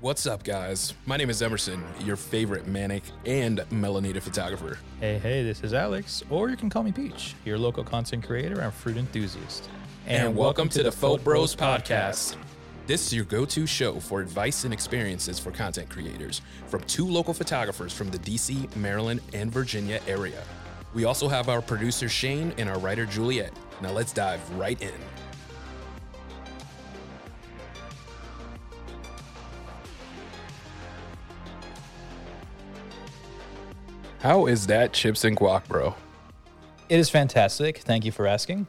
What's up, guys? My name is Emerson, your favorite manic and melanated photographer. Hey, hey, this is Alex, or you can call me Peach, your local content creator and fruit enthusiast. And, welcome, to the Phot-Bros Podcast. This is your go to show for advice and experiences for content creators from two local photographers from the DC, Maryland, and Virginia area. We also have our producer Shane and our writer Juliet. Now let's dive right in. How is that chips and guac, bro? It is fantastic. Thank you for asking.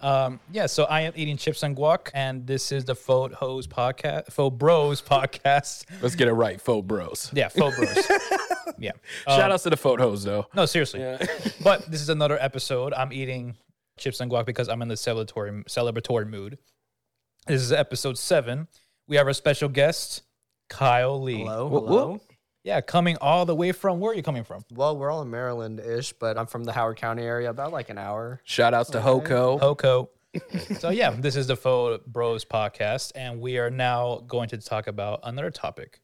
Um, yeah, so I am eating chips and guac, and this is the Faux Hose podcast, Faux Bros podcast. Let's get it right, Phot-Bros. Yeah, Phot-Bros. yeah. Shout Um, outs to the photos though. No, seriously. but this is another episode. I'm eating chips and guac because I'm in the celebratory celebratory mood. This is episode seven. We have our special guest, Kyle Lee. Hello, Whoop, hello. Yeah, coming all the way from where are you coming from? Well, we're all in Maryland-ish, but I'm from the Howard County area, about like an hour. Shout outs to HoCo. HoCo. so yeah, this is the Phot-Bros podcast, and we are now going to talk about another topic.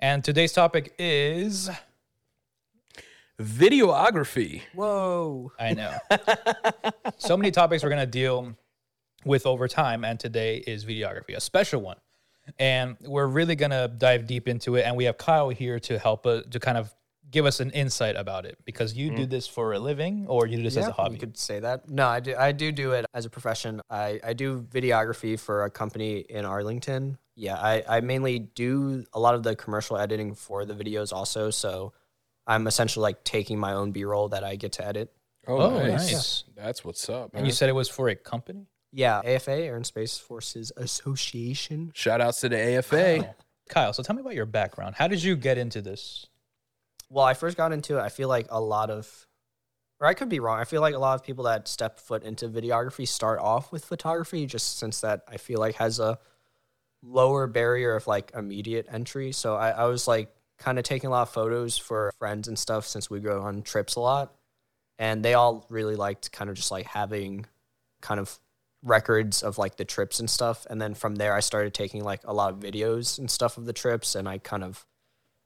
And today's topic is Videography. Whoa! I know. so many topics we're going to deal with over time, and today is videography, a special one. And we're really going to dive deep into it. And we have Kyle here to help us to kind of give us an insight about it because you do mm. this for a living or you do this as a hobby. You could say that. No, I do. I do do it as a profession. I, I do videography for a company in Arlington. Yeah, I, I mainly do a lot of the commercial editing for the videos also. So I'm essentially like taking my own B-roll that I get to edit. Oh, Oh, nice. nice. That's what's up. and you said it was for a company? Yeah, AFA, Air and Space Forces Association. Shout outs to the AFA. Kyle, so tell me about your background. How did you get into this? Well, I first got into it. I feel like a lot of, or I could be wrong. I feel like a lot of people that step foot into videography start off with photography, just since that I feel like has a lower barrier of like immediate entry. So I, I was like kind of taking a lot of photos for friends and stuff since we go on trips a lot, and they all really liked kind of just like having kind of records of like the trips and stuff. And then from there, I started taking like a lot of videos and stuff of the trips, and I kind of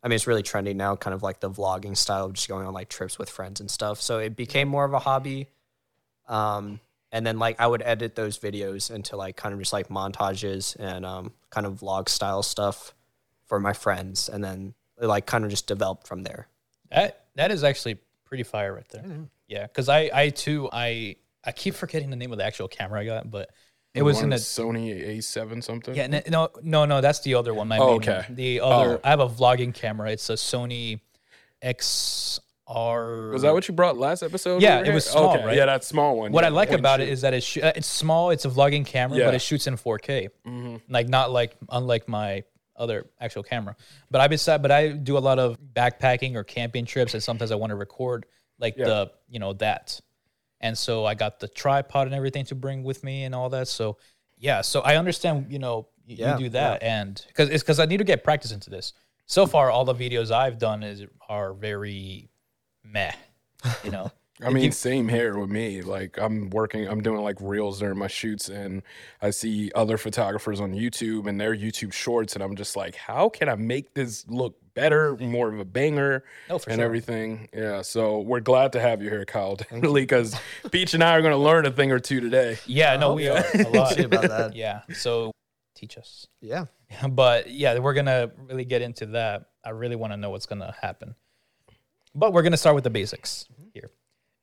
I mean, it's really trendy now, kind of like the vlogging style of just going on like trips with friends and stuff. So it became more of a hobby. Um, and then like I would edit those videos into like kind of just like montages and um, kind of vlog style stuff for my friends. And then it like kind of just developed from there. That that is actually pretty fire right there. Yeah, because I I too I I keep forgetting the name of the actual camera I got, but it was in a Sony A7 something. yeah n- no no no that's the other one. My Oh, okay. one. The other Oh. I have a vlogging camera. It's a Sony XR. Was that what you brought last episode? Yeah, it was small, Okay, right? Yeah, that small one. What yeah, I like about shoot. it is that it's sh- it's small. It's a vlogging camera, Yeah. Mm-hmm. but it shoots in 4K. Like not like unlike my other actual camera. But I beside, but I do a lot of backpacking or camping trips, and sometimes I want to record like the you know that. And so I got the tripod and everything to bring with me and all that. So yeah, so I understand. You know, y- Yeah, you do that, and because it's because I need to get practice into this. So far, all the videos I've done is are very meh. You know. I mean, same here with me. Like, I'm working, I'm doing like reels during my shoots, and I see other photographers on YouTube and their YouTube shorts, and I'm just like, how can I make this look better, more of a banger, Oh, for and sure. everything? Yeah. So we're glad to have you here, Kyle, definitely, because Peach and I are going to learn a thing or two today. Yeah, no, we are a lot. About that. Yeah, so teach us. Yeah. But yeah, we're gonna really get into that. I really want to know what's gonna happen. But we're gonna start with the basics here,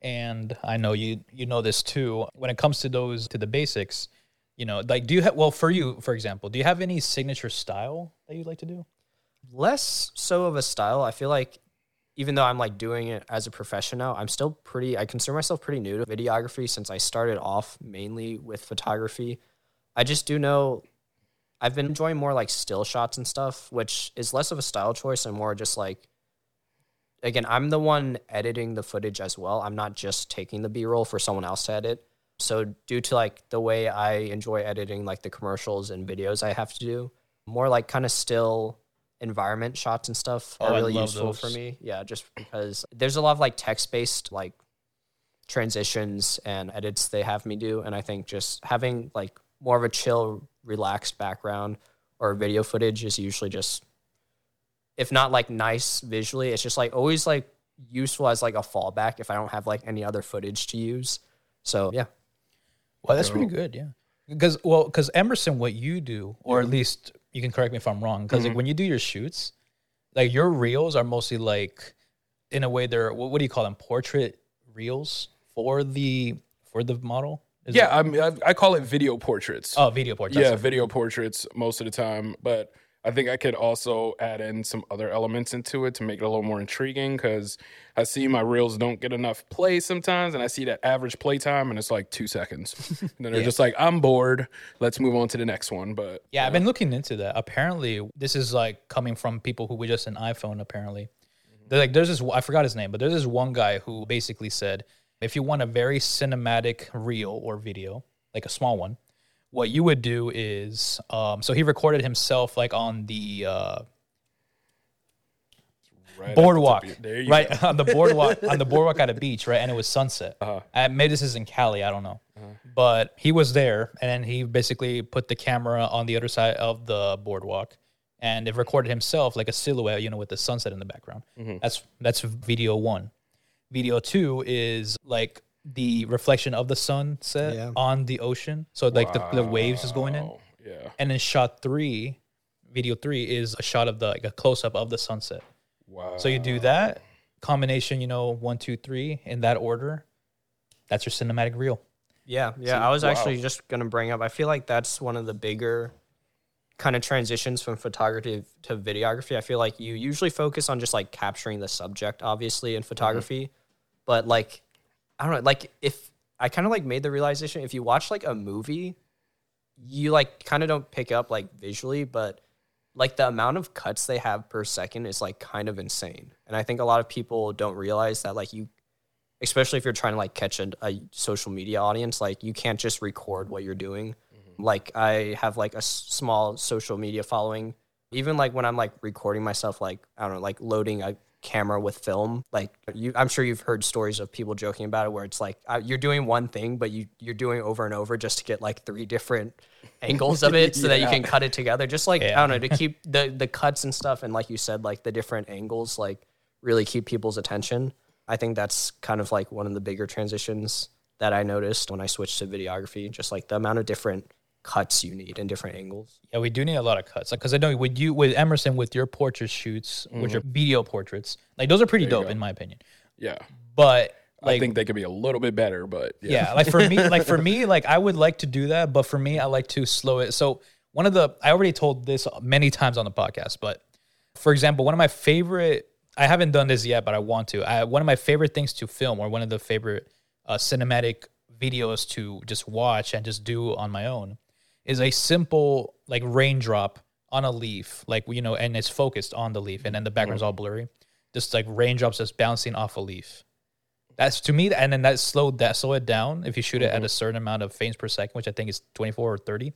and I know you you know this too. When it comes to those to the basics, you know, like do you have well for you for example, do you have any signature style that you'd like to do? less so of a style. I feel like even though I'm like doing it as a profession now, I'm still pretty I consider myself pretty new to videography since I started off mainly with photography. I just do know I've been enjoying more like still shots and stuff, which is less of a style choice and more just like again, I'm the one editing the footage as well. I'm not just taking the B-roll for someone else to edit. So due to like the way I enjoy editing like the commercials and videos I have to do, more like kind of still environment shots and stuff Oh, are really useful for me. Yeah, just because there's a lot of like text based like transitions and edits they have me do. And I think just having like more of a chill, relaxed background or video footage is usually just if not like nice visually, it's just like always like useful as like a fallback if I don't have like any other footage to use. So yeah. Well, that's pretty good, yeah. Because well, because Emerson, what you do, or at mm-hmm. least you can correct me if I'm wrong, because like mm-hmm. when you do your shoots, like your reels are mostly like, in a way, they're what, what do you call them? Portrait reels for the for the model. Is Yeah, I, mean, I, I call it video portraits. Oh, video portraits. yeah, video portraits most of the time, but I think I could also add in some other elements into it to make it a little more intriguing because I see my reels don't get enough play sometimes, and I see that average play time, and it's like two seconds. and then they're just like, I'm bored. Let's move on to the next one. But Yeah, I've uh, been looking into that. Apparently, this is like coming from people who were just an iPhone. Apparently, mm-hmm. they're like, there's this. I forgot his name, but there's this one guy who basically said, if you want a very cinematic reel or video, like a small one, what you would do is, um, so he recorded himself like on the uh, right the boardwalk, tip of your- there you right go. on the boardwalk on the boardwalk at a beach, right, and it was sunset. Uh-huh. Uh, maybe this is in Cali, I don't know, but he was there, and then he basically put the camera on the other side of the boardwalk, and it recorded himself like a silhouette, you know, with the sunset in the background. Mm-hmm. That's that's video one. Video two is like the reflection of the sunset Yeah. on the ocean, so like the, the waves is going in, yeah. and then shot three, video three is a shot of the like a close up of the sunset. Wow. So you do that combination, you know, one, two, three in that order. That's your cinematic reel. Yeah, yeah. I was actually just gonna bring up. I feel like that's one of the bigger kind of transitions from photography to videography. I feel like you usually focus on just like capturing the subject, obviously, in mm-hmm. photography, but like I don't know, like if I kind of like made the realization if you watch like a movie, you like kind of don't pick up like visually, but like the amount of cuts they have per second is like kind of insane. And I think a lot of people don't realize that like you especially if you're trying to like catch a, a social media audience like you can't just record what you're doing. Mm-hmm. Like i have like a s- small social media following. Even like when i'm like recording myself like i don't know like loading a camera with film like you i'm sure you've heard stories of people joking about it where it's like uh, you're doing one thing but you you're doing over and over just to get like three different angles of it so that you can cut it together. Just like i don't know to keep the the cuts and stuff and like you said like the different angles like really keep people's attention. I think that's kind of like one of the bigger transitions that I noticed when I switched to videography, just like the amount of different cuts you need and different angles. Yeah, we do need a lot of cuts. Because I know with you, with Emerson, with your portrait shoots, with your video portraits, like those are pretty dope in my opinion. yeah. But I think they could be a little bit better, but yeah. yeah, like for me, like for me, like I would like to do that, but for me, I like to slow it. So one of the, I already told this many times on the podcast, but for example, one of my favorite, I haven't done this yet, but I want to. I, one of my favorite things to film, or one of the favorite uh, cinematic videos to just watch and just do on my own, is a simple like raindrop on a leaf, like you know, and it's focused on the leaf, and then the mm-hmm. background's all blurry. Just like raindrops just bouncing off a leaf. That's to me, and then that slowed that slow it down. If you shoot it at mm-hmm. a certain amount of frames per second, which I think is twenty four or thirty,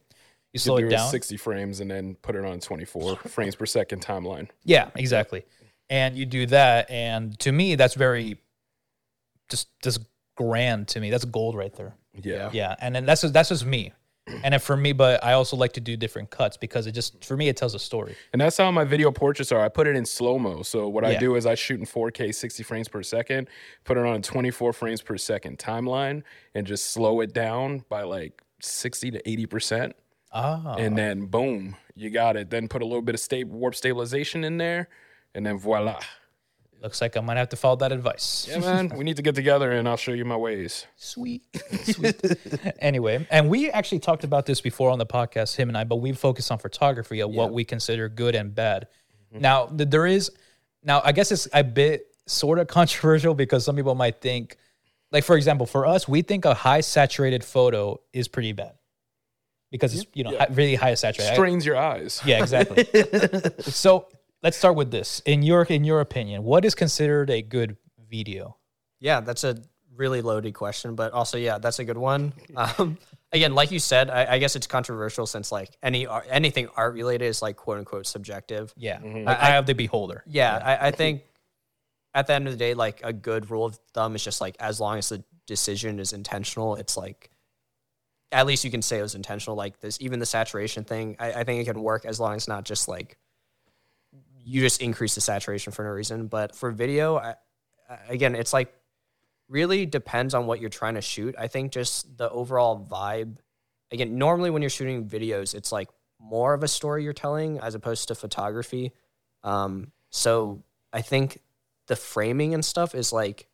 you slow it down. 60 frames and then put it on 24 frames per second timeline. Yeah, exactly. And you do that, and to me, that's very just just grand to me. That's gold right there. Yeah. Yeah, and then that's that's just me. And then for me, but I also like to do different cuts because it just for me it tells a story. And that's how my video portraits are. I put it in slow mo. So what I do is I shoot in 4K 60 frames per second, put it on a 24 frames per second timeline, and just slow it down by like 60 to 80%. Ah, And then boom, you got it. Then put a little bit of sta- warp stabilization in there, and then voila. Looks like I might have to follow that advice. Yeah, man, we need to get together and I'll show you my ways. Sweet. Sweet. anyway, and we actually talked about this before on the podcast, him and I, but we focus on photography of what we consider good and bad. Mm-hmm. Now, th- there is, now I guess it's a bit sort of controversial because some people might think, like, for example, for us, we think a high saturated photo is pretty bad because it's, you know, hi- really high saturated. Strains your eyes. Yeah, exactly. so let's start with this. In your in your opinion, what is considered a good video? Yeah, that's a really loaded question, but also yeah, that's a good one. Um, again, like you said, I, I guess it's controversial since like any art, anything art related is like quote unquote subjective. Yeah, like eye of the beholder. Yeah, I, I think at the end of the day, like a good rule of thumb is just like as long as the decision is intentional, it's like at least you can say it was intentional. Like this, even the saturation thing, I, I think it can work as long as it's not just like you just increase the saturation for no reason. But for video, I, again, it's like really depends on what you're trying to shoot. I think just the overall vibe. Again, normally when you're shooting videos, it's like more of a story you're telling as opposed to photography. Um, so I think the framing and stuff is like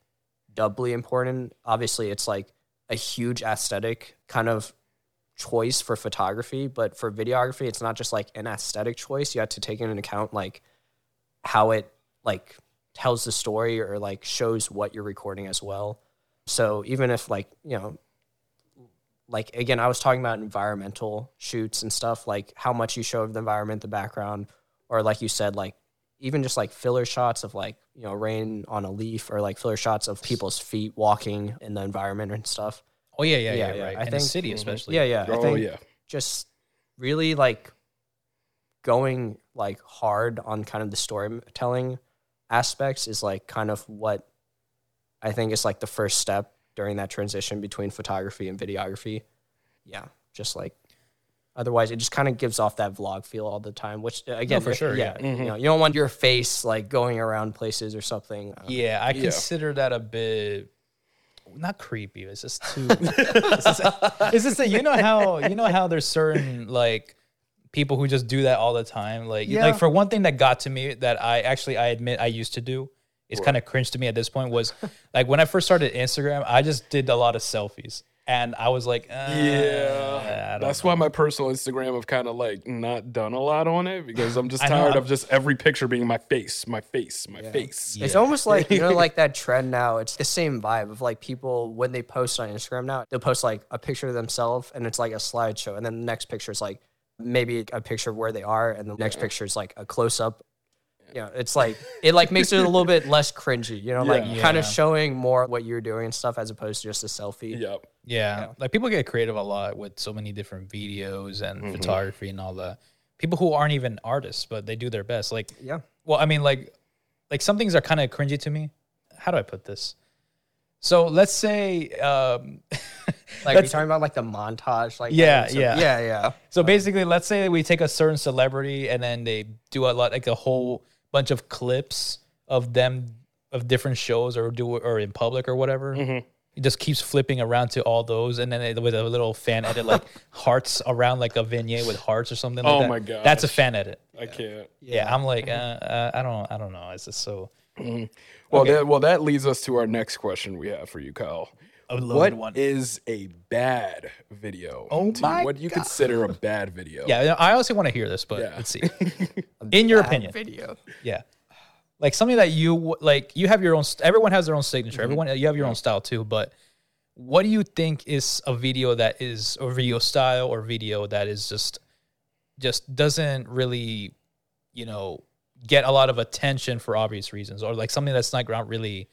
doubly important. Obviously, it's like a huge aesthetic kind of choice for photography, but for videography, it's not just like an aesthetic choice. You have to take into account like how it like tells the story or like shows what you're recording as well. So even if like, you know, like again, I was talking about environmental shoots and stuff, like how much you show of the environment, the background, or like you said, like even just like filler shots of like, you know, rain on a leaf or like filler shots of people's feet walking in the environment and stuff. Oh yeah, yeah, Yeah, yeah, yeah, right. I in the think- city, especially. Yeah, yeah. I Oh think yeah. just really like going like hard on kind of the storytelling aspects is like kind of what I think is like the first step during that transition between photography and videography. Yeah, just like otherwise it just kind of gives off that vlog feel all the time, which uh, again, for sure, Yeah, yeah. you know, you don't want your face like going around places or something. Um, Yeah, I Yeah. consider that a bit not creepy. It's just too. it's, just, it's just that you know how you know how there's certain like people who just do that all the time. Like Yeah. like for one thing that got to me that I actually I admit I used to do. It's kind of cringe to me at this point. Was like when I first started Instagram, I just did a lot of selfies, and I was like, uh, I Yeah, that's know. why my personal Instagram have kind of like not done a lot on it because I'm just tired of just every picture being my face, my face, my face. It's almost like you know, like that trend now. It's the same vibe of like people when they post on Instagram now, they'll post like a picture of themselves and it's like a slideshow, and then the next picture is like maybe a picture of where they are, and the next picture is like a close up. You know, it's like it like makes it a little bit less cringy. You know, like Yeah. kind of showing more what you're doing and stuff as opposed to just a selfie. Yep. Yeah. Like people get creative a lot with so many different videos and Mm-hmm. photography and all that. People who aren't even artists, but they do their best. Like, Yeah. well, I mean, like, like some things are kind of cringy to me. How do I put this? So let's say, um, Like That's- you're talking about like the montage, like Yeah, so- yeah. yeah, yeah. so basically, let's say we take a certain celebrity and then they do a lot, like a whole bunch of clips of them of different shows or do or in public or whatever. Mm-hmm. It just keeps flipping around to all those, and then it, with a little fan edit, like hearts around, like a vignette with hearts or something. like Oh that. my god, that's a fan edit. I can't. Yeah, I'm like, uh, uh, I don't, I don't know. It's just so. Well, that, well, that leads us to our next question we have for you, Kyle. A What is a bad video? Oh to you? my What do you consider a bad video? Yeah, I also want to hear this, but Yeah. let's see. In your opinion, video. yeah, like something that you w- like. You have your own. Everyone has their own signature. Mm-hmm. Everyone, you have your own style too. But what do you think is a video that is or video style or video that is just just doesn't really, you know, get a lot of attention for obvious reasons, or like something that's not really,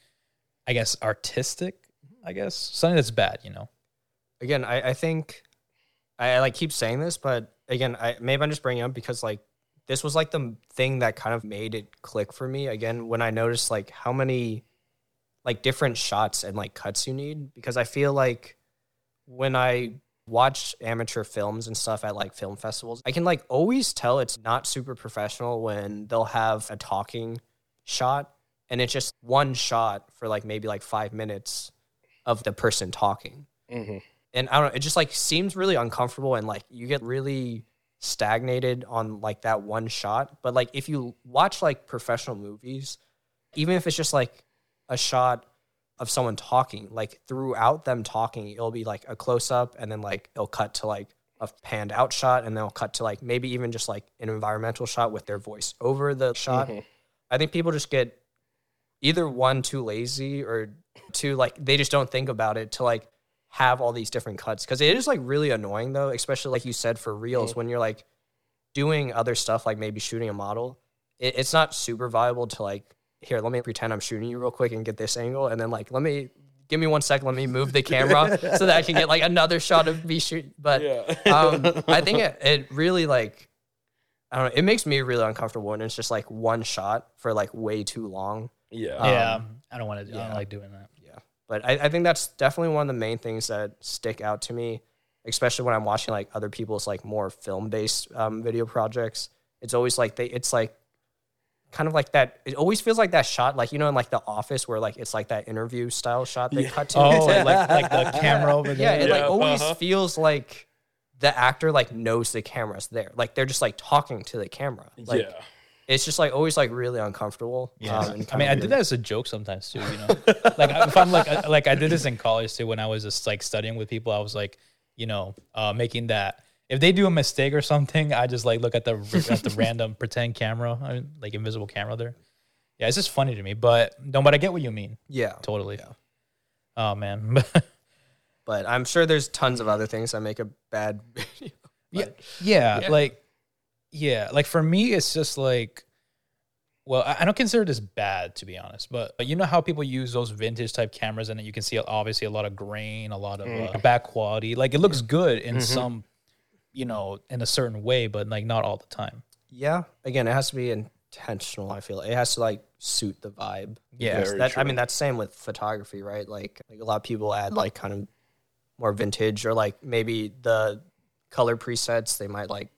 I guess, artistic. I guess something that's bad. You know. again, I, I think I, I like keep saying this, but again, I maybe I'm just bringing up because like this was like the thing that kind of made it click for me again when I noticed like how many like different shots and like cuts you need because I feel like when I watch amateur films and stuff at like film festivals, I can like always tell it's not super professional when they'll have a talking shot and it's just one shot for like maybe like five minutes of the person talking Mhm. and I don't know, it just like seems really uncomfortable and like you get really stagnated on like that one shot. But like if you watch like professional movies, even if it's just like a shot of someone talking, like throughout them talking, it'll be like a close up and then like it'll cut to like a panned out shot and then it'll cut to like maybe even just like an environmental shot with their voice over the shot. Mm-hmm. I think people just get either one too lazy or two like they just don't think about it to like have all these different cuts. Because it is like really annoying though especially like you said for reels mm-hmm. when you're like doing other stuff like maybe shooting a model it, it's not super viable to like here let me pretend i'm shooting you real quick and get this angle and then like let me give me one second let me move the camera so that i can get like another shot of me shoot but Yeah. um, I think it, it really like I don't know. It makes me really uncomfortable when it's just like one shot for like way too long. yeah. yeah, I don't want to. I yeah. don't like doing that. Yeah, but I, I think that's definitely one of the main things that stick out to me, especially when I'm watching like other people's like more film based um, video projects. It's always like they. It's like kind of like that. It always feels like that shot, like you know, in like the office where like it's like that interview style shot they cut to. Oh, It's like, like like the camera over there. yeah, there. it like always uh-huh. feels like the actor like knows the camera's there. Like they're just like talking to the camera. Like yeah. it's just like always like really uncomfortable. Yeah. um, I mean, I did that as a joke sometimes too. You know, like if I'm like like I did this in college too when I was just like studying with people. I was like, you know, uh, making that if they do a mistake or something, I just like look at the at the random pretend camera, I mean, like invisible camera there. Yeah, it's just funny to me, but no, but I get what you mean. Yeah, Totally. Oh man. but I'm sure there's tons of other things that make a bad video. Yeah, yeah, Yeah. like yeah, like for me, it's just like, well, I I don't consider this bad to be honest, but you know how people use those vintage type cameras, and you can see obviously a lot of grain, a lot of uh, bad quality. Like it looks good in some, you know, in a certain way, but like not all the time. Yeah, again, it has to be intentional. I feel it has to like suit the vibe. Yeah. Because that, I mean that's same with photography, right? Like, like a lot of people add like kind of more vintage or like maybe the color presets. They might like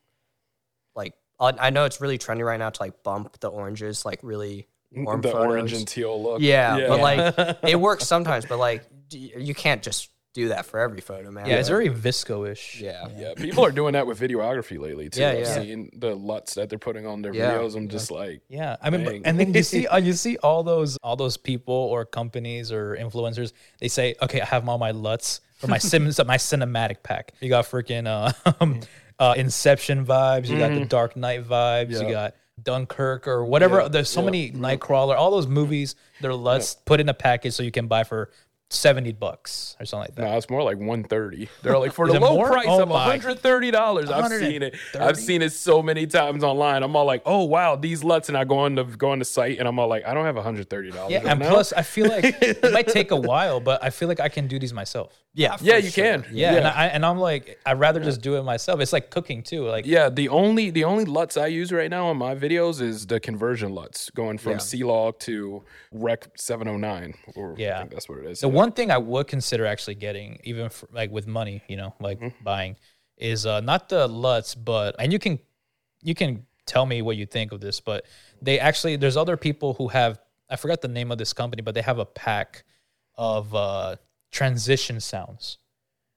like I I know it's really trendy right now to like bump the oranges, like really mm, warm the photos. orange and teal look. Yeah, but like it works sometimes, but like you can't just do that for every photo, man. Yeah, it's very VSCO-ish. yeah. yeah, people are doing that with videography lately too. Yeah, I've yeah. seen the LUTs that they're putting on their Yeah. videos. I'm just like, Yeah, I mean, but- Dang. and then you see, uh, you see all those, all those people or companies or influencers. They say, "Okay, I have all my luts for my sim, my cinematic pack." You got freaking uh, um, uh, Inception vibes. You got the Dark Knight vibes. Yeah. You got Dunkirk or whatever. Yeah, There's so yeah. many Nightcrawler. All those movies, they're luts put in a package so you can buy for seventy bucks or something like that. No, it's more like 130. They're like for Is the low more? price Oh of $130. I've seen it. I've seen it so many times online. I'm all like, oh wow, these LUTs, and I go on the go on the site and I'm all like, I don't have $130. Yeah, right and now. plus, I feel like it might take a while, but I feel like I can do these myself. Yeah, yeah, you sure. can. Yeah, and I and I'm like, I'd rather just do it myself. It's like cooking too. Like, Yeah, the only the only LUTs I use right now on my videos is the conversion LUTs, going from Yeah. C-Log to Rec 709. Or Yeah. I think that's what it is. the one thing I would consider actually getting, even for, like with money, you know, like Mm-hmm. buying, is uh, not the LUTs, but and you can you can tell me what you think of this, but they actually there's other people who have I forgot the name of this company, but they have a pack of uh, transition sounds.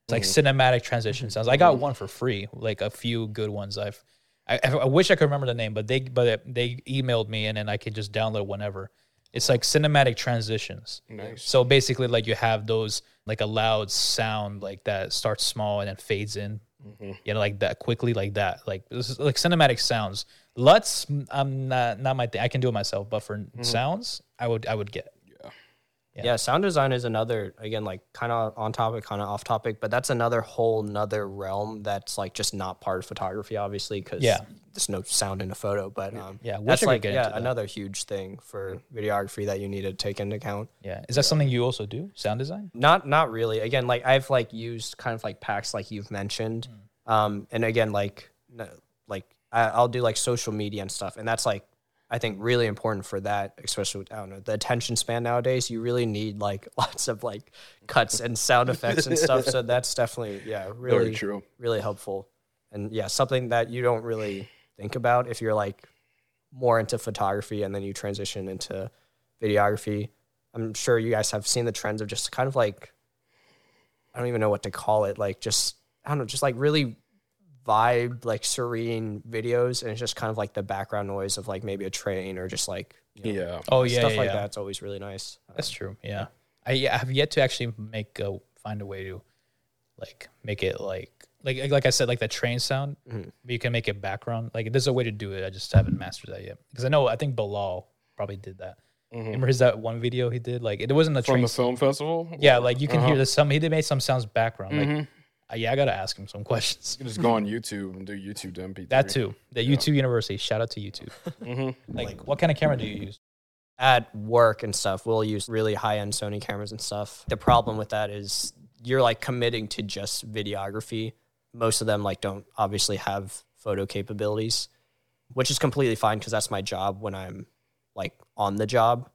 Like Mm-hmm. cinematic transition sounds. I got one for free, like a few good ones. I've I, I wish I could remember the name, but they but they emailed me and then I could just download whenever. It's like cinematic transitions. Nice. So basically, like you have those like a loud sound like that starts small and then fades in. Mm-hmm. You know, like that quickly, like that. Like like cinematic sounds. Luts, I'm not not my thing. I can do it myself, but for Mm-hmm. sounds, I would I would get. Yeah. sound design is another again like kind of on topic, kind of off topic, but that's another whole nother realm that's like just not part of photography, obviously, because Yeah. there's no sound in a photo. But um, Yeah, that's like yeah that. another huge thing for videography that you need to take into account. Yeah, is that something you also do? Sound design? Not not really. Again, like I've like used kind of like packs like you've mentioned, um, and again like no, like I, I'll do like social media and stuff, and that's like I think really important for that, especially with, I don't know the attention span nowadays. You really need like lots of like cuts and sound effects and stuff. So that's definitely yeah really Very true. really helpful, and yeah something that you don't really think about if you're like more into photography and then you transition into videography. I'm sure you guys have seen the trends of just kind of like I don't even know what to call it, like just I don't know, just like really vibe, like serene videos, and it's just kind of like the background noise of like maybe a train or just like you know, Yeah. Oh yeah, stuff yeah, like yeah. that. It's always really nice. That's true. Yeah, I yeah, I have yet to actually make a find a way to like make it like like like I said like the train sound. Mm-hmm. But you can make it background. Like there's a way to do it. I just haven't mastered that yet because I know I think Bilal probably did that. Remember his that one video he did? Like it wasn't a From train. the film festival? yeah, like you can Uh-huh. hear the some. He did make some sounds background. Like uh, yeah, I gotta ask him some questions. You can just go on YouTube and do YouTube to MP3. That too. The YouTube University. Shout out to YouTube. Mm-hmm. Like, what kind of camera do you use? At work and stuff, we'll use really high end Sony cameras and stuff. The problem with that is you're like committing to just videography. Most of them like don't obviously have photo capabilities, which is completely fine because that's my job when I'm like on the job.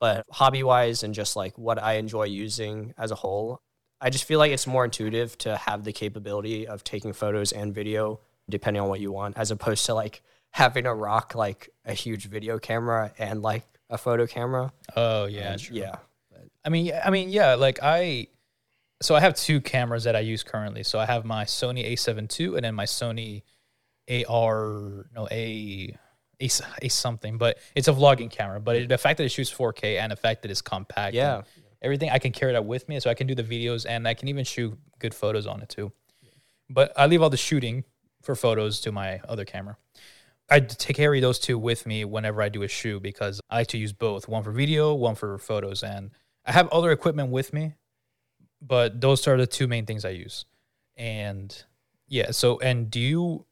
But hobby wise and just like what I enjoy using as a whole, I just feel like it's more intuitive to have the capability of taking photos and video depending on what you want, as opposed to like having a rock like a huge video camera and like a photo camera. Oh yeah, um, true. Yeah. I mean, I mean, yeah. Like I, so I have two cameras that I use currently. So I have my Sony A7 II and then my Sony AR no A a, a something, but it's a vlogging camera. But it, the fact that it shoots 4K and the fact that it's compact, Yeah. Everything I can carry that with me, so I can do the videos and I can even shoot good photos on it too. But I leave all the shooting for photos to my other camera. I take carry those two with me whenever I do a shoot because I like to use both, one for video, one for photos, and I have other equipment with me, but those are the two main things I use. And yeah, so and do you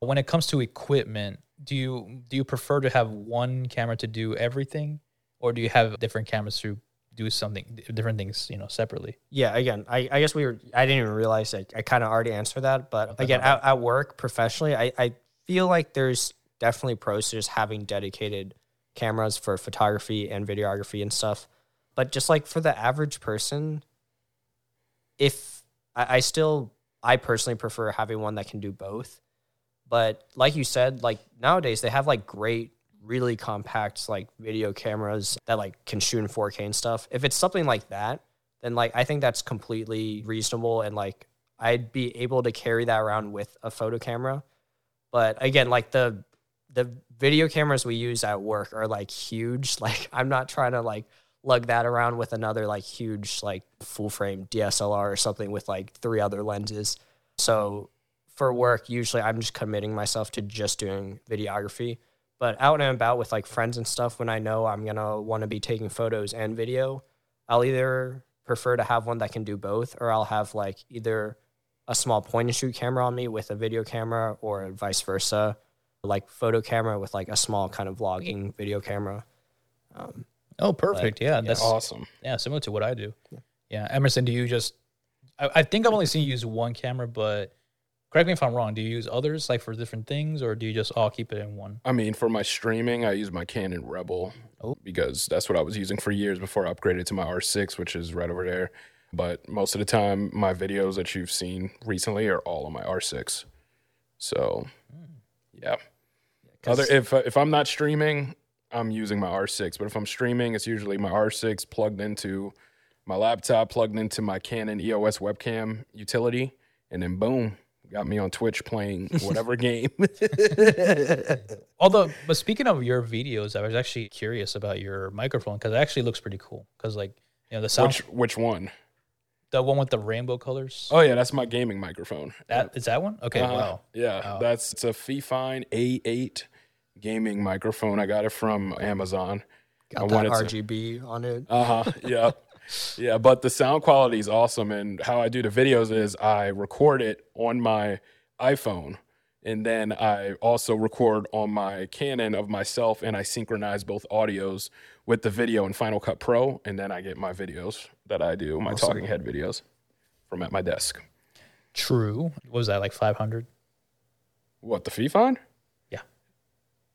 when it comes to equipment, do you do you prefer to have one camera to do everything or do you have different cameras to do something different things, you know, separately? Yeah, again, I, I guess we were, I didn't even realize I, I kind of already answered that. But again, at, at work professionally, I, I feel like there's definitely pros to just having dedicated cameras for photography and videography and stuff. But just like for the average person, if I, I still, I personally prefer having one that can do both. But like you said, like nowadays they have like great, really compact like video cameras that like can shoot in 4K and stuff. If it's something like that, then like I think that's completely reasonable and like I'd be able to carry that around with a photo camera. But again, like the the video cameras we use at work are like huge. Like I'm not trying to like lug that around with another like huge like full frame DSLR or something with like three other lenses. So for work, usually I'm just committing myself to just doing videography. But out and about with like friends and stuff, when I know I'm gonna want to be taking photos and video, I'll either prefer to have one that can do both, or I'll have like either a small point and shoot camera on me with a video camera, or vice versa, like photo camera with like a small kind of vlogging video camera. Um, Oh, perfect. yeah, that's Awesome. Yeah, similar to what I do. Yeah, Emerson, do you just? I, I think I've only seen you use one camera, but correct me if I'm wrong. Do you use others like for different things, or do you just all keep it in one? I mean, for my streaming, I use my Canon Rebel Oh. because that's what I was using for years before I upgraded to my R6, which is right over there. But most of the time, my videos that you've seen recently are all on my R6. So, hmm. yeah. Other if if I'm not streaming, I'm using my R6. But if I'm streaming, it's usually my R6 plugged into my laptop, plugged into my Canon EOS webcam utility, and then boom, got me on Twitch playing whatever game. Although, but speaking of your videos, I was actually curious about your microphone because it actually looks pretty cool. Because like you know the sound, Which which one? the one with the rainbow colors. Oh yeah, that's my gaming microphone. that is that one? Okay, Uh, wow. Yeah, that's it's a Fifine A8 gaming microphone. I got it from Amazon. I got that wanted to- RGB on it. Uh huh. yeah. Yeah, but the sound quality is awesome. And how I do the videos is I record it on my iPhone. And then I also record on my Canon of myself and I synchronize both audios with the video in Final Cut Pro. And then I get my videos that I do, my talking head videos from at my desk. True. What was that like five hundred? What, the Fifine? Yeah.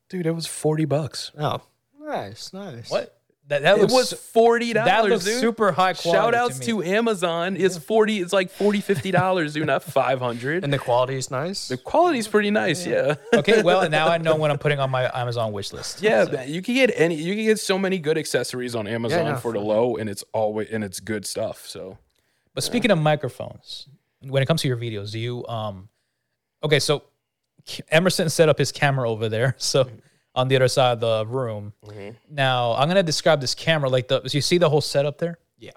Dude, it was 40 bucks. Oh, nice, nice. What? That that It looks was forty dollars. that looks dude. super high quality. Shout outs to, to, me. Amazon. It's forty. It's like 40 50 dollars, dude. Not five hundred. And the quality is nice. The quality is pretty nice. Yeah. okay, well now I know what I'm putting on my Amazon wish list. Yeah, man, you can get any. You can get so many good accessories on Amazon no, for the low, and it's always and it's good stuff. So But speaking of microphones, when it comes to your videos, do you um okay, so Emerson set up his camera over there, so on the other side of the room. Mm-hmm. Now I'm gonna describe this camera like the you see the whole setup there? yeah.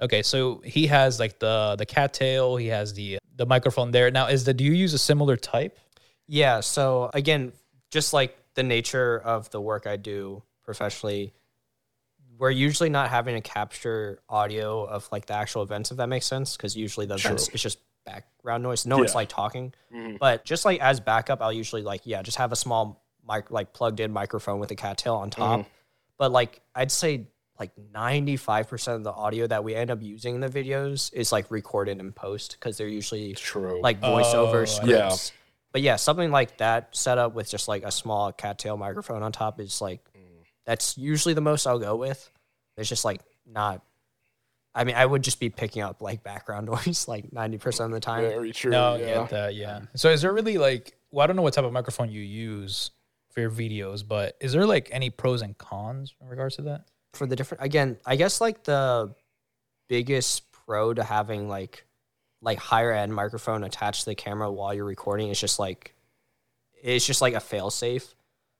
Okay, so he has like the the cattail, he has the the microphone there. Now is the do you use a similar type? Yeah. So again, just like the nature of the work I do professionally, we're usually not having to capture audio of like the actual events, if that makes sense. Because usually the events it's just background noise. No one's Yeah. like talking. Mm-hmm. But just like as backup, I'll usually like yeah, just have a small mic like plugged in microphone with a cattail on top. Mm-hmm. But like I'd say like 95% of the audio that we end up using in the videos is like recorded in post because they're usually true. like voiceover oh, yeah. scripts. But yeah, something like that set up with just like a small cattail microphone on top is like mm. that's usually the most I'll go with. It's just like not I mean, I would just be picking up like background noise like 90% of the time. very true. No, yeah. get that, yeah. So is there really like well, I don't know what type of microphone you use, for your videos, but is there like any pros and cons in regards to that? for the different again i guess like the biggest pro to having like like higher end microphone attached to the camera while you're recording is just like it's just like a fail safe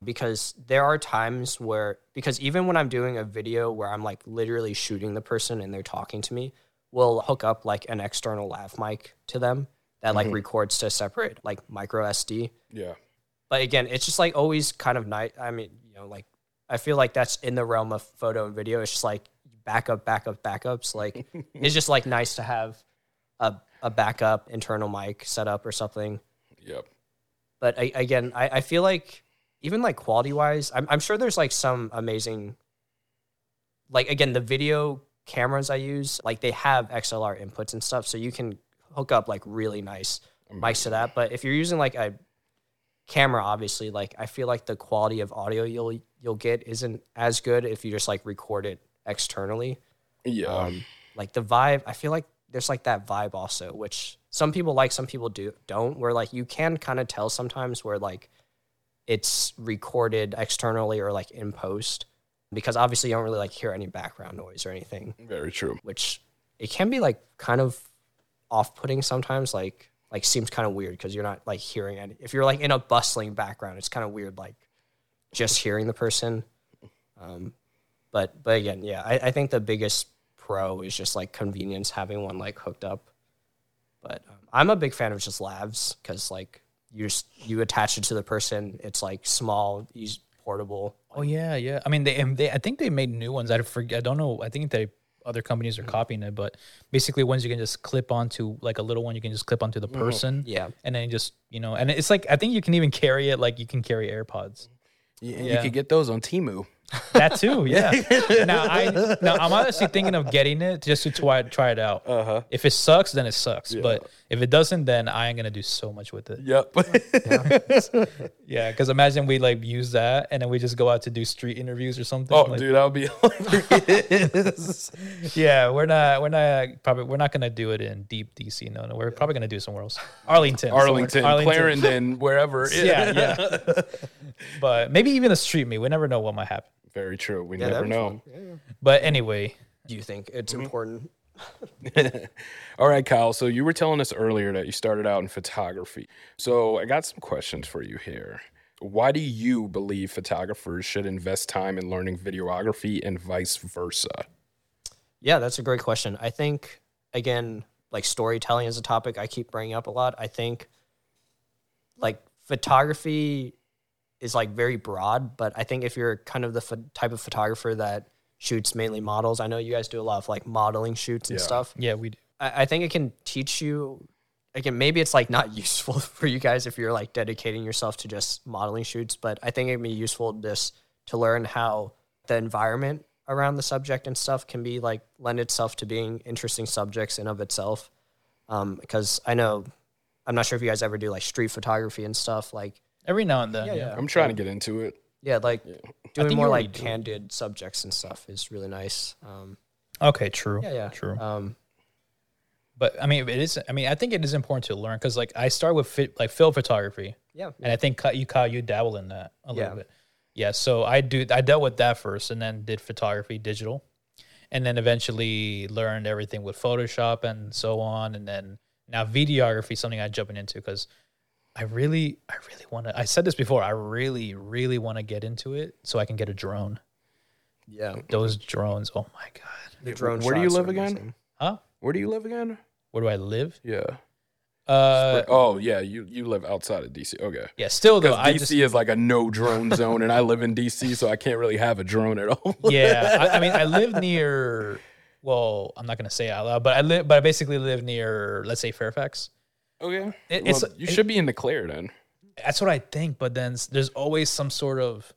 because there are times where because even when i'm doing a video where i'm like literally shooting the person and they're talking to me we'll hook up like an external lav mic to them that like mm-hmm. records to separate like micro sd Yeah. But again, it's just like always kind of nice. I mean, you know, like I feel like that's in the realm of photo and video. It's just like backup, backup, backups. Like it's just like nice to have a a backup internal mic set up or something. Yep. But I, again, I, I feel like even like quality wise, I'm I'm sure there's like some amazing. Like again, the video cameras I use, like they have XLR inputs and stuff, so you can hook up like really nice mics to that. But if you're using like a camera obviously like i feel like the quality of audio you'll you'll get isn't as good if you just like record it externally Yeah. um like the vibe i feel like there's like that vibe also which some people like some people do don't where like you can kind of tell sometimes where like it's recorded externally or like in post because obviously you don't really like hear any background noise or anything Very true. which it can be like kind of off-putting sometimes like like seems kind of weird because you're not like hearing if you're like in a bustling background it's kind of weird like just hearing the person um but but again yeah I, I think the biggest pro is just like convenience having one like hooked up but um, i'm a big fan of just lavs because like you just you attach it to the person it's like small easy portable Oh yeah, yeah. I mean, they, they I think they made new ones. I forget. I don't know. I think they other companies are copying it, but basically ones you can just clip onto like a little one. You can just clip onto the mm-hmm. person. yeah And then you just you know, and it's like I think you can even carry it like you can carry AirPods. You, you Yeah. could get those on Temu. That too, yeah. now I now I'm honestly thinking of getting it just to try try it out. Uh-huh. If it sucks, then it sucks. But if it doesn't, then I ain't gonna do so much with it. Yep. Yeah, because imagine we like use that and then we just go out to do street interviews or something. oh, like, dude, that would be hilarious. Yeah, we're not we're not probably we're not gonna do it in deep DC. No, no, we're probably gonna do it somewhere else. Arlington, Arlington, somewhere- Clarendon, wherever. Yeah, yeah. but maybe even a street meet. We never know what might happen. Very true. We yeah never that'd be know. fun. But anyway, do you think it's Mm-hmm. important All right, Kyle. So you were telling us earlier that you started out in photography. So I got some questions for you here. Why do you believe photographers should invest time in learning videography and vice versa? Yeah, that's a great question. I think again, like storytelling is a topic I keep bringing up a lot. I think like photography is like very broad, but I think if you're kind of the pho- type of photographer that shoots mainly models, I know you guys do a lot of like modeling shoots and Yeah. stuff. yeah, we do. I, I think it can teach you. Again, maybe it's like not useful for you guys if you're like dedicating yourself to just modeling shoots, but I think it'd be useful just to learn how the environment around the subject and stuff can be like lend itself to being interesting subjects in of itself. Um, because I know, I'm not sure if you guys ever do like street photography and stuff. Like, every now and then. Yeah, yeah. I'm trying to get into it. yeah, like doing more like do. candid subjects and stuff is really nice. Um, Okay, true. yeah, yeah, true. Um, But I mean, it is. I mean, I think it is important to learn because like I start with fit, like film photography, yeah, and I think you Kyle, you dabble in that a Yeah. little bit. Yeah, so I do. I dealt with that first, and then did photography digital, and then eventually learned everything with Photoshop and so on, and then now videography, is something I'm jumping into because I really, I really want to. I said this before. I really, really want to get into it so I can get a drone. yeah. Those drones, oh my god, The drone Where do you live again? amazing. huh? Where do you live again? Where do I live? Yeah. Uh, oh, yeah. You you live outside of DC. Okay. yeah. Still though, I DC just is like a no drone zone, and I live in DC, so I can't really have a drone at all. yeah. I, I mean, I live near. Well, I'm not gonna say it out loud, but I live, but I basically live near, let's say Fairfax. Okay. It- Well, it's- you should be in the clear then. That's what I think, but then there's always some sort of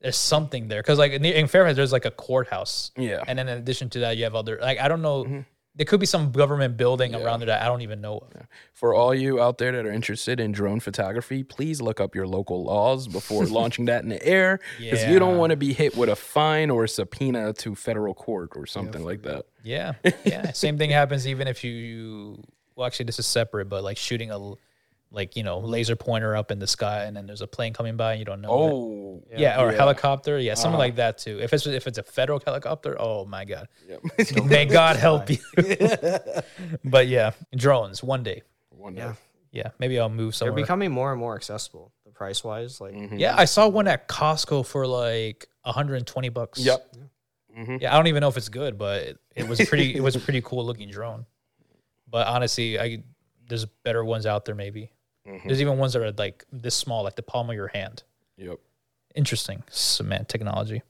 there's something there because like in, in Fairfax there's like a courthouse, Yeah. and then in addition to that you have other like I don't know. Mm-hmm. There could be some government building around there that I don't even know of. For all you out there that are interested in drone photography, please look up your local laws before launching that in the air because you don't want to be hit with a fine or a subpoena to federal court or something like that. Yeah, yeah. Same thing happens even if you. Well, actually, this is separate, but like shooting a like you know laser pointer up in the sky and then there's a plane coming by and you don't know. it. Oh, yeah, or yeah. helicopter, yeah, something Uh-huh. like that too. If it's if it's a federal helicopter, oh my god, Yep. may God help you. but yeah, drones one day. One Yeah. day. Yeah, maybe I'll move somewhere. They're becoming more and more accessible, the price wise. Like, Mhm. yeah, I saw one at Costco for like 120 bucks. Yep. Mhm. Yeah, I don't even know if it's good, but it, it was pretty. it was a pretty cool looking drone. But honestly, I there's better ones out there. Maybe Mhm. there's even ones that are like this small, like the palm of your hand. Yep. Interesting, cement technology.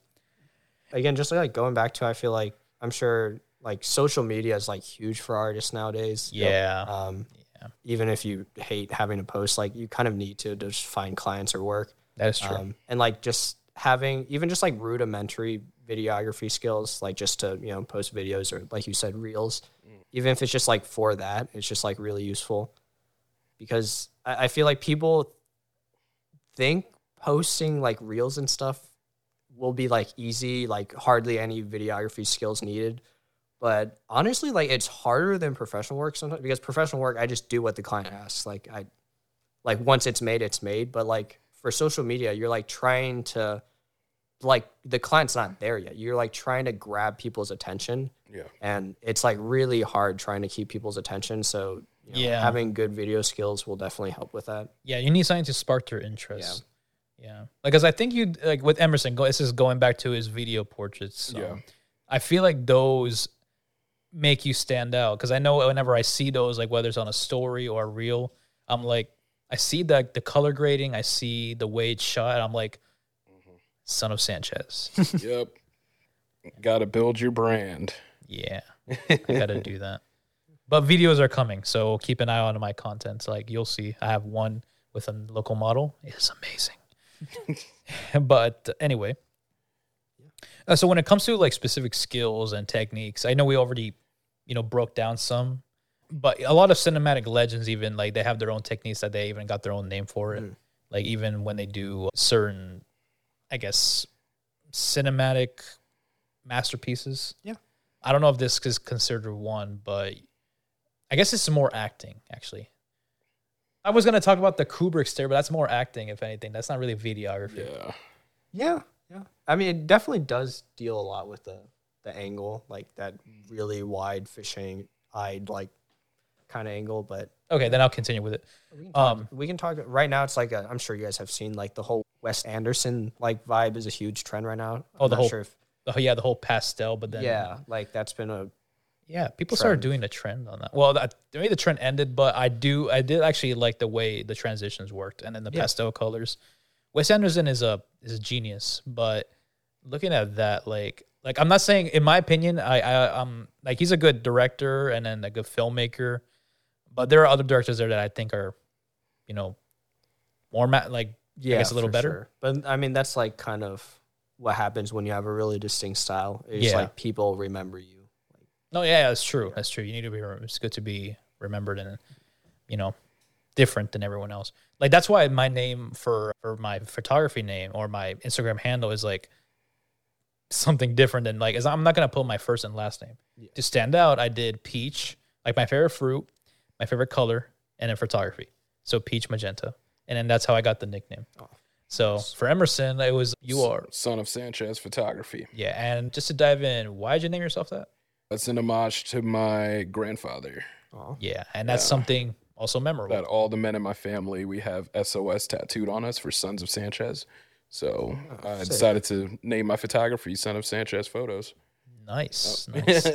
again, just like going back to, I feel like I'm sure like social media is like huge for artists nowadays. Yeah, Um, Yeah. Even if you hate having to post, like you kind of need to just find clients or work. that is true. Um, and like just having even just like rudimentary videography skills, like just to you know post videos or like you said reels, even if it's just like for that, it's just like really useful because I, I feel like people think posting like reels and stuff will be like easy, like hardly any videography skills needed. But honestly, like it's harder than professional work sometimes because professional work, I just do what the client asks. Like I, like once it's made, it's made. But like for social media, you're like trying to, like the client's not there yet. You're like trying to grab people's attention, Yeah. and it's like really hard trying to keep people's attention. So you know, Yeah. having good video skills will definitely help with that. yeah, you need something to spark their interest. Yeah, Like because I think you like with Emerson. This is going back to his video portraits. um, Yeah. I feel like those make you stand out because I know whenever I see those, like whether it's on a story or a reel, I'm like, I see the the color grading, I see the way it's shot. I'm like, son of Sanchez. yep. Got to build your brand. yeah, I gotta do that. But videos are coming, so keep an eye on my content. Like you'll see, I have one with a local model. It is amazing. but anyway, uh, so when it comes to like specific skills and techniques, I know we already, you know, broke down some, but a lot of cinematic legends even like they have their own techniques that they even got their own name for it. Mm. Like even when they do certain, I guess, cinematic masterpieces. Yeah. I don't know if this is considered one, but I guess it's more acting actually. I was gonna talk about the Kubrick stare, but that's more acting, if anything. That's not really videography. Yeah. Yeah, yeah. I mean, it definitely does deal a lot with the the angle, like that really wide fishing eyed like kind of angle. But Okay, then I'll continue with it. we can talk, Um, we can talk right now. It's like i I'm sure you guys have seen like the whole Wes Anderson like vibe is a huge trend right now. Oh, I'm the not whole- sure if, Oh yeah, the whole pastel, but then yeah, like that's been a yeah, people started doing a trend on that. Well, that, maybe the trend ended, but I do I did actually like the way the transitions worked and then the Yeah. pastel colors. Wes Anderson is a is a genius, but looking at that, like like I'm not saying in my opinion, I I um like he's a good director and then a good filmmaker, but there are other directors there that I think are, you know, more ma- like yeah, guess a little better. sure. But I mean, that's like kind of what happens when you have a really distinct style. It's Yeah. like people remember you. No, yeah, that's true. That's true. You need to be. It's good to be remembered and, you know, different than everyone else. Like that's why my name for for my photography name or my Instagram handle is like something different than like. As I'm not gonna put my first and last name Yeah. to stand out. I did peach, like my favorite fruit, my favorite color, and then photography. So peach magenta, and then that's how I got the nickname. Oh, So for Emerson, it was you are. Son of Sanchez Photography. Yeah, and just to dive in, why did you name yourself that? That's an homage to my grandfather. Oh, Yeah, and that's Yeah. something also memorable. That all the men in my family, we have SOS tattooed on us for Sons of Sanchez. So Oh, I sick. decided to name my photography Son of Sanchez Photos. Nice, nice.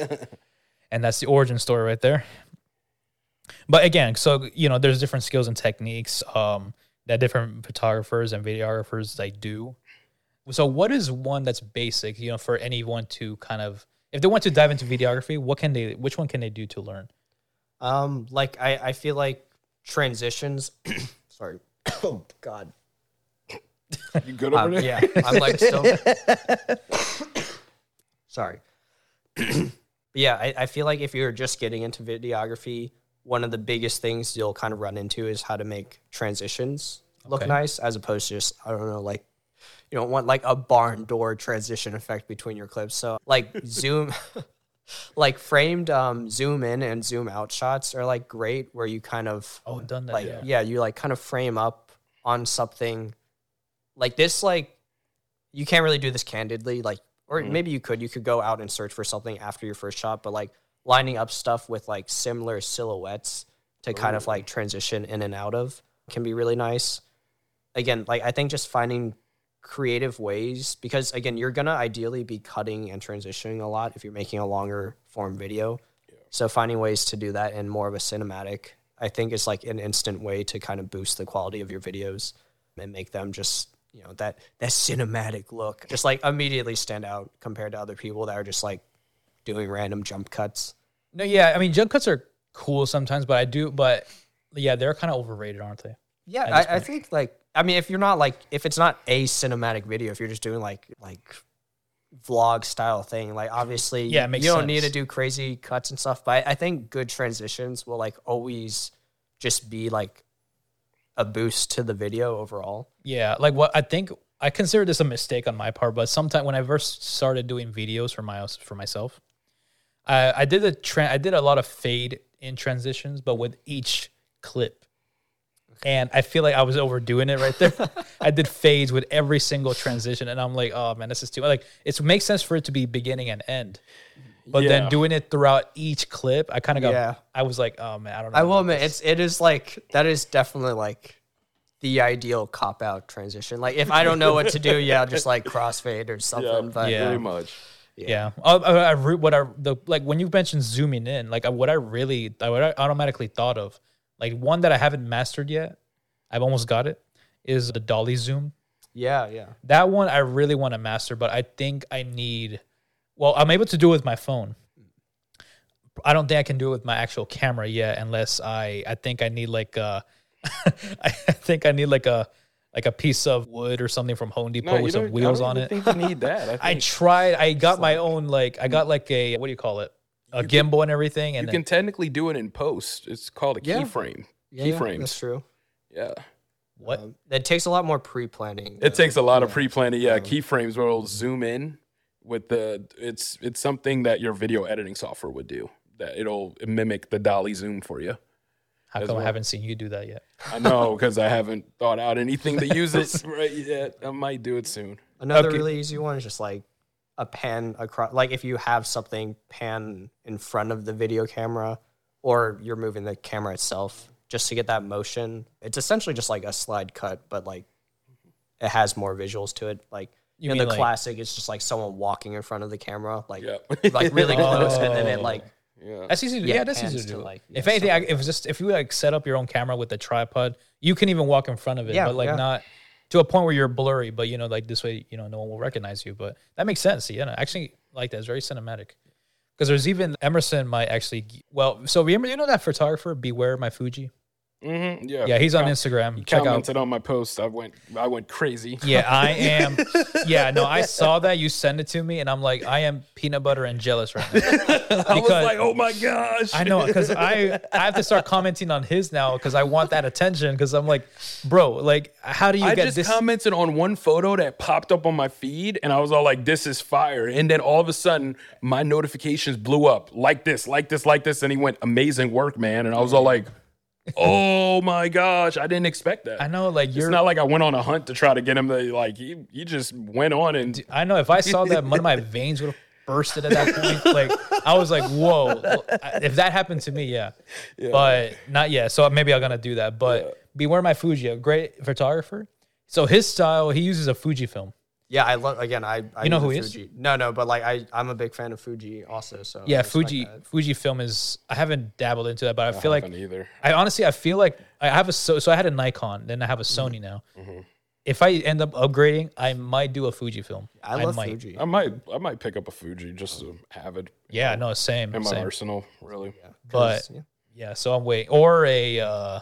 and that's the origin story right there. But again, so you know, there's different skills and techniques um, that different photographers and videographers they do. So, what is one that's basic? You know, for anyone to kind of, if they want to dive into videography, what can they? Which one can they do to learn? Um, like I, I feel like transitions. sorry. Oh God. You good over Um, there? yeah, I'm like still. sorry. Yeah, I, I feel like if you're just getting into videography, one of the biggest things you'll kind of run into is how to make transitions look Okay. nice, as opposed to just I don't know, like you don't want like a barn door transition effect between your clips. So like zoom. like framed um, zoom in and zoom out shots are like great where you kind of Oh, done that. like yeah. yeah. you like kind of frame up on something like this like you can't really do this candidly like or Mm-hmm. maybe you could you could go out and search for something after your first shot but like lining up stuff with like similar silhouettes to kind of like transition in and out of can be really nice. Again like i think just finding creative ways because again you're gonna ideally be cutting and transitioning a lot if you're making a longer form video. So finding ways to do that in more of a cinematic i think is like an instant way to kind of boost the quality of your videos and make them just you know that that cinematic look just like immediately stand out compared to other people that are just like doing random jump cuts No, yeah. I mean, jump cuts are cool sometimes, but I do, but yeah, they're kind of overrated, aren't they? Yeah, I, I think like I mean, if you're not like if it's not a cinematic video, if you're just doing like like vlog style thing, like obviously Yeah, it makes you don't need to do crazy cuts and stuff. But I, I think good transitions will like always just be like a boost to the video overall. Yeah, like what I think I consider this a mistake on my part, but sometimes when I first started doing videos for my for myself, I I did a tra- I did a lot of fade in transitions, but with each clip, and I feel like I was overdoing it right there. I did fades with every single transition, and I'm like, oh man, this is too like it makes sense for it to be beginning and end, but Yeah. then doing it throughout each clip, I kind of got Yeah. I was like, oh man, I don't know. I will admit this. it's it is like that is definitely like the ideal cop out transition. Like if I don't know what to do, yeah, I'll just like crossfade or something. but Yeah. Pretty much. Yeah. I, I, uh, uh, I re- what I the like when you mentioned zooming in, like what I really what I automatically thought of, like one that I haven't mastered yet, I've almost got it, is the dolly zoom. yeah, yeah. That one I really want to master, but I think I need. Well, I'm able to do it with my phone. I don't think I can do it with my actual camera yet, unless I. I think I need like uh, a. I think I need like a like a piece of wood or something from Home Depot with some wheels on it. I think you need that. I, I tried. I got my own like I got like a what do you call it? A gimbal and everything, and you then, can technically do it in post. It's called a Yeah. keyframe. Yeah, yeah, Keyframes. That's true. Yeah. what? Um, it takes a lot more pre-planning. It takes a lot of pre-planning. Yeah, keyframes where it'll zoom in with the. It's it's something that your video editing software would do. That it'll mimic the dolly zoom for you. How come well. I haven't seen you do that yet? I know because I haven't thought out anything to use it right yet. I might do it soon. Another Okay. really easy one is just like a pan across. Like if you have something pan in front of the video camera, or you're moving the camera itself, just to get that motion. It's essentially just like a slide cut, but like it has more visuals to it. Like You in the like- classic, it's just like someone walking in front of the camera, like Yeah. like really close, and then it Oh. like Yeah. That's easy. To, Yeah, yeah, that's easy to to, do. like, if anything, I, if just if you like set up your own camera with a tripod, you can even walk in front of it, Yeah, but like yeah. not to a point where you're blurry. But you know, like this way, you know, no one will recognize you. But that makes sense. Yeah, no, actually like that. It's very cinematic. Because there's even Emerson might actually well. So remember, you know that photographer, Beware My Fuji. Mm-hmm. Yeah. Yeah, he's on Instagram. He Check out. commented on my post. I went. I went crazy. Yeah, I am. Yeah, no, I saw that you sent it to me, and I'm like, I am peanut butter and jealous right now. I was like, oh my gosh. I know because I I have to start commenting on his now because I want that attention because I'm like, bro, like, how do you I get just this? commented on one photo that popped up on my feed, and I was all like, "This is fire!" And then all of a sudden, my notifications blew up like this, like this, like this, and he went, "Amazing work, man!" And I was all like, "Oh my gosh, I didn't expect that." I know, like you're. not like I went on a hunt to try to get him to like. He he just went on and I know if I saw that, one of my veins would have bursted at that point. Like I was like, whoa. If that happened to me, yeah. But not yet. So maybe I'm gonna do that. But beware my Fuji, a great photographer. So his style, he uses a Fuji film. Yeah. I love again. I, I You know use who a he is? Fuji. No, no, but like I I'm a big fan of Fuji also. So Yeah, Fuji that. Fuji film is. I haven't dabbled into that, but I feel like either. I honestly, I feel like I have a so, so I had a Nikon, then I have a Mm-hmm. Sony now. If I end up upgrading, I might do a Fuji film. I love might. Fuji. I might I might pick up a Fuji just to have it Yeah, no, same, in my same. arsenal. Really, But 'Cause, yeah. yeah, so I'm waiting, or a, uh,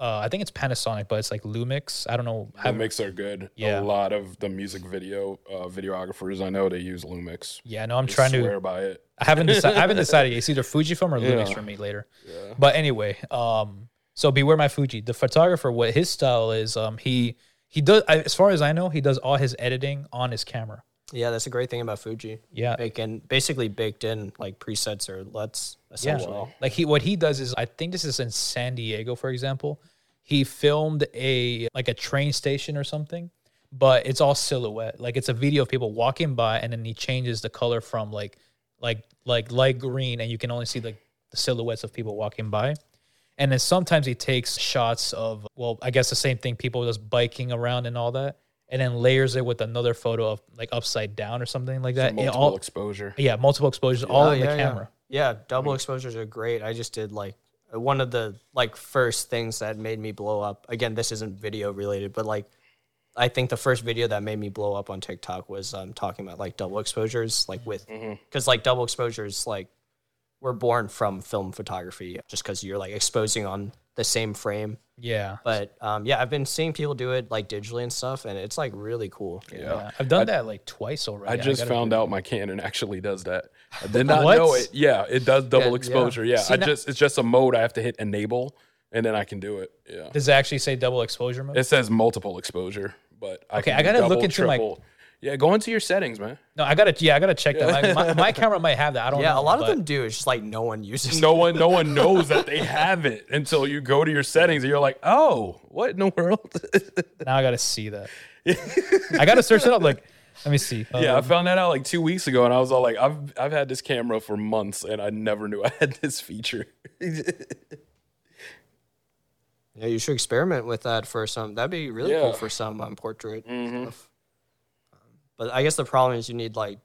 uh, I think it's Panasonic, but it's like Lumix. I don't know. Lumix are good. Yeah. A lot of the music video uh, videographers I know they use Lumix. yeah, no, I'm They trying swear to. by it. I haven't decided. I haven't decided. yet. It's either Fujifilm or Lumix Yeah. for me later. But anyway, um, so beware my Fuji. The photographer, what his style is, um, he he does. As far as I know, he does all his editing on his camera. Yeah, that's a great thing about Fuji. Yeah. Bake in, basically baked in like presets or LUTs Yeah. essentially. Like he what he does is I think this is in San Diego, for example. He filmed a like a train station or something, but it's all silhouette. Like it's a video of people walking by and then he changes the color from like like like light green and you can only see like the silhouettes of people walking by. And then sometimes he takes shots of well, I guess the same thing, people just biking around and all that, and then layers it with another photo of like upside down or something like that. It Multiple all, exposure. yeah, multiple exposures, all Oh, in the yeah, yeah. camera. Yeah, double exposures are great. I just did like one of the like first things that made me blow up. Again, this isn't video related, but like I think the first video that made me blow up on TikTok was um talking about like double exposures, like with because like double exposures like were born from film photography, just because you're like exposing on the same frame. Yeah. But um, yeah, I've been seeing people do it like digitally and stuff, and it's like really cool. Yeah. Yeah, I've done that like twice already. I just gotta found out my Canon actually does that. I did not What? know it. Yeah, it does double yeah. exposure. Yeah, See, I now- just it's just a mode I have to hit enable, and then I can do it. Yeah, Does it actually say double exposure mode? it says multiple exposure, but I Okay, can I gotta look double, into my- triple. Yeah, go into your settings, man. no, I gotta. Yeah, I gotta check that. My, my, my camera might have that. I don't. Yeah, know, a lot of them do. It's just like no one uses. No one, no one knows that they have it until you go to your settings and you're like, oh, what in the world? Now I gotta see that. I gotta search it up. Like, let me see. yeah, I Um, found that out like two weeks ago, and I was all like, I've I've had this camera for months, and I never knew I had this feature. Yeah, you should experiment with that for some. That'd be really Yeah. cool for some um, portrait stuff. But I guess the problem is you need like,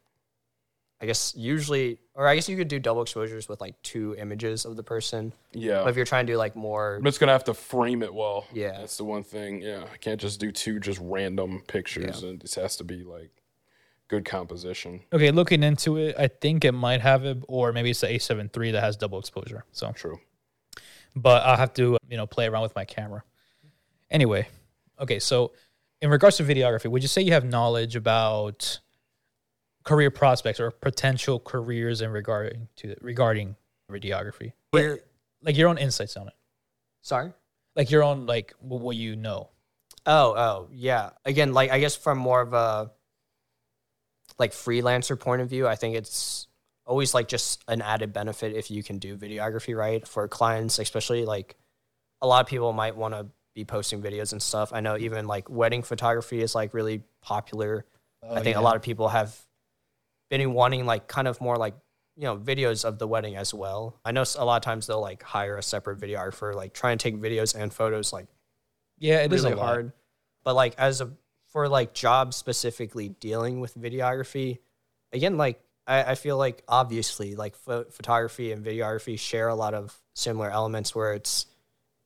I guess usually, or I guess you could do double exposures with like two images of the person. yeah, But if you're trying to do like more, I'm just gonna have to frame it well. Yeah. that's the one thing. Yeah, I can't just do two just random pictures, and this has to be like good composition. okay, looking into it, I think it might have it, or maybe it's the A7 III that has double exposure. So, True. but I'll have to you know play around with my camera. Anyway, okay, so in regards to videography, would you say you have knowledge about career prospects or potential careers in regarding to regarding videography? We're- Like your own insights on it, sorry. like your own like wh- what you know. Oh, oh, yeah. Again, like I guess from more of a like freelancer point of view, I think it's always like just an added benefit if you can do videography right for clients, especially like a lot of people might want to be posting videos and stuff. I know even like wedding photography is like really popular. Oh, I think a lot of people have been wanting like kind of more like you know videos of the wedding as well. I know a lot of times they'll like hire a separate videographer, like try and take videos and photos like Yeah, it is really lot. hard. But like as a for like jobs specifically dealing with videography, again, like I, I feel like obviously like pho- photography and videography share a lot of similar elements where it's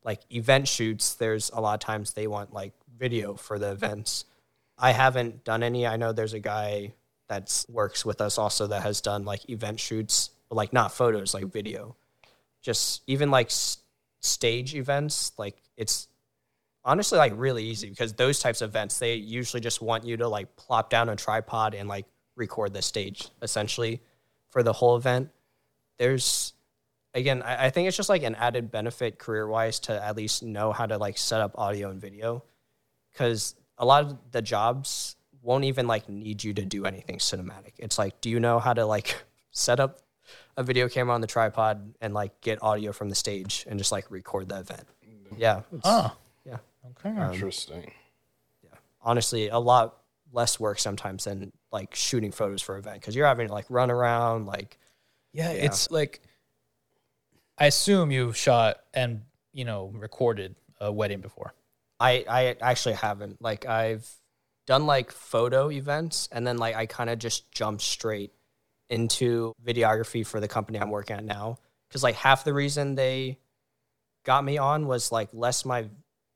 like event shoots. There's a lot of times they want like video for the events. I haven't done any. I know there's a guy that works with us also that has done like event shoots, but like not photos, like video. Just even like s- stage events, like it's honestly like really easy because those types of events they usually just want you to like plop down a tripod and like record the stage essentially for the whole event. There's again, I, I think it's just like an added benefit career wise to at least know how to like set up audio and video because a lot of the jobs won't even like need you to do anything cinematic. It's like, do you know how to like set up a video camera on the tripod and like get audio from the stage and just like record the event? Yeah. it's- Oh, Yeah. okay. Um, Interesting. Yeah. Honestly a lot less work sometimes than like shooting photos for an event because you're having to like run around like Yeah, it's like I assume you've shot and you know recorded a wedding before. I I actually haven't. Like I've done like photo events and then like I kind of just jumped straight into videography for the company I'm working at now. Because like half the reason they got me on was like less my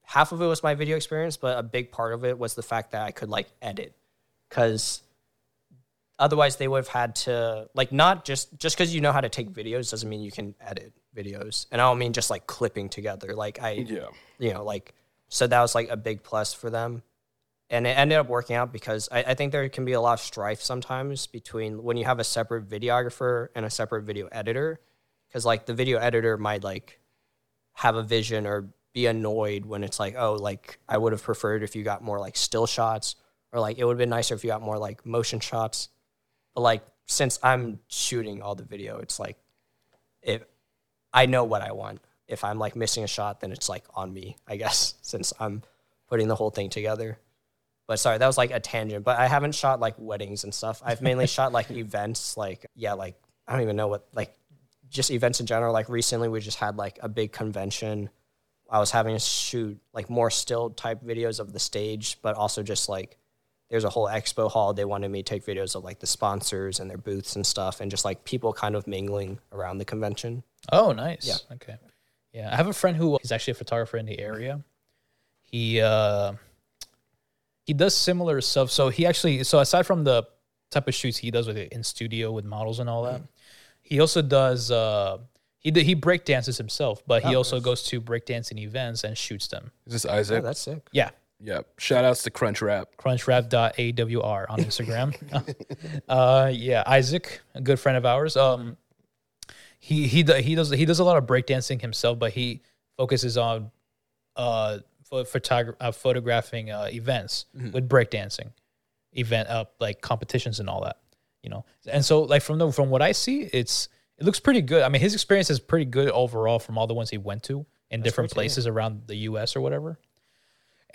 half of it was my video experience but a big part of it was the fact that I could like edit. Because otherwise they would have had to like not just just because you know how to take videos doesn't mean you can edit videos and I don't mean just like clipping together like I Yeah. you know, like so that was like a big plus for them. And it ended up working out because I, I think there can be a lot of strife sometimes between when you have a separate videographer and a separate video editor. Cause like the video editor might like have a vision or be annoyed when it's like, oh, like I would have preferred if you got more like still shots, or like it would have been nicer if you got more like motion shots. But like since I'm shooting all the video, it's like if I know what I want. If I'm like missing a shot, then it's like on me, I guess, since I'm putting the whole thing together. But sorry, that was like a tangent. But I haven't shot like weddings and stuff. I've mainly shot like events, like yeah, like I don't even know what like just events in general. Like recently, we just had like a big convention. I was having to shoot like more still type videos of the stage, but also just like there's a whole expo hall. They wanted me to take videos of like the sponsors and their booths and stuff, and just like people kind of mingling around the convention. Oh, nice. Yeah. Okay. Yeah, I have a friend who is actually a photographer in the area. He uh he does similar stuff. So he actually so aside from the type of shoots he does with it in studio with models and all that, he also does uh he he break dances himself, but he Oh, also goes to breakdancing events and shoots them. Is this Oh, Isaac? that's sick. Yeah. Yep. Shout outs to Crunch Rap. crunchwrap.awr on Instagram. uh, yeah, Isaac, a good friend of ours. Um, he he he does he does a lot of breakdancing himself, but he focuses on uh, uh photographing uh, events with breakdancing, event uh, like competitions and all that. You know, and so like from the from what I see, it's it looks pretty good. I mean, his experience is pretty good overall from all the ones he went to in different places around the U.S. or whatever.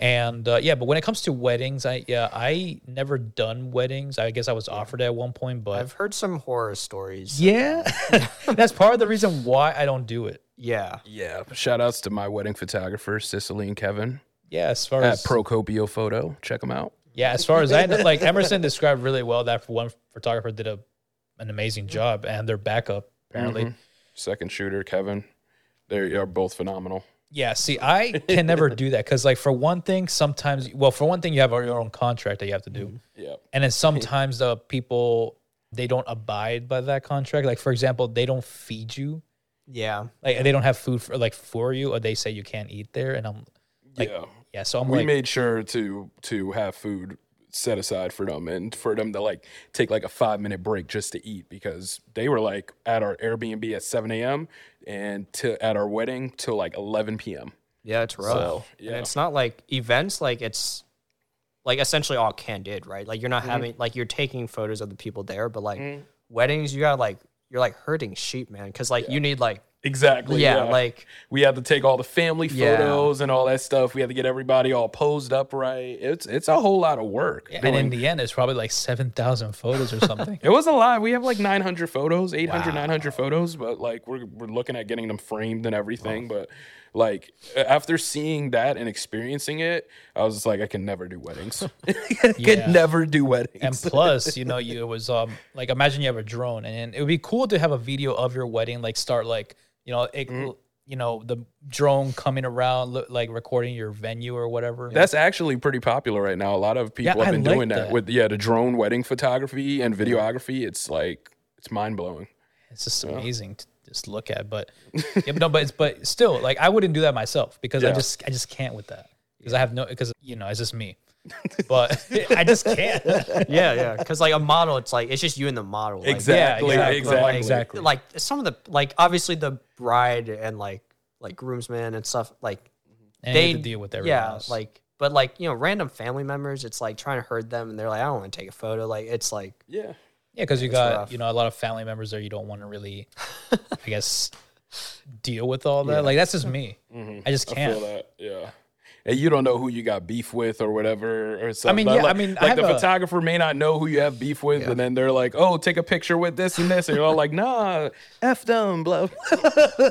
And uh, yeah, but when it comes to weddings, I yeah I never done weddings. I guess I was offered at one point, but I've heard some horror stories. yeah, that's part of the reason why I don't do it. Yeah. Yeah. Shout outs to my wedding photographers, Cicely and Kevin Yeah, as far at as Procopio Photo. Check them out. yeah, as far as I know, like Emerson described really well that one photographer did a an amazing job, and their backup apparently. Second shooter, Kevin. They are both phenomenal. Yeah, see, I can never do that because, like, for one thing, sometimes, well, for one thing, you have your own contract that you have to do, mm-hmm. Yeah. and then sometimes the people they don't abide by that contract. Like, for example, they don't feed you, Yeah. like they don't have food for like for you, or they say you can't eat there, and I'm like, yeah. yeah, so I'm we like, made sure to to have food set aside for them and for them to like take like a five minute break just to eat because they were like at our Airbnb at 7 a.m. and to at our wedding till like 11 p.m. Yeah, it's rough. So, And it's not like events, like it's like essentially all candid, right? Like you're not mm-hmm. having like you're taking photos of the people there, but like mm-hmm. weddings, you got like you're like hurting sheep, man, because like you need like Exactly. yeah, like we had to take all the family Yeah. photos and all that stuff. We had to get everybody all posed up right. It's it's a whole lot of work. and in the end, it's probably like seven thousand photos or something. It was a lot. We have like 900 photos, 800, 900 photos, but like we're we're looking at getting them framed and everything. But like after seeing that and experiencing it, I was just like, I can never do weddings. I Yeah. could never do weddings. and plus, you know, you it was um like imagine you have a drone, and it would be cool to have a video of your wedding, like start like you know it, Mm-hmm. you know the drone coming around, look, like recording your venue or whatever. That's actually pretty popular right now. A lot of people Yeah, have been like doing that, that. with yeah, the drone wedding photography and videography. It's like it's mind blowing. It's just amazing to just look at. But yeah, but no, but it's but still, like I wouldn't do that myself because I just I just can't with that because I have no because you know it's just me. But I just can't. yeah, yeah, because like a model, it's like it's just you and the model. Like, Exactly, Yeah, exactly, exactly. like, exactly. Like some of the like obviously the bride and like like groomsmen and stuff like And they to deal with everything yeah else. like but like you know random family members it's like trying to herd them and they're like I don't want to take a photo like it's like Yeah. Yeah, because you got rough. you know a lot of family members there. You don't want to really, I guess, deal with all that. Like that's just me. Mm-hmm. I just can't. feel that. Yeah. And you don't know who you got beef with or whatever or something. mean, yeah, like, I mean, I like the a- photographer may not know who you have beef with, and then they're like, "Oh, take a picture with this and this," and you're all like, "Nah, f them, blah."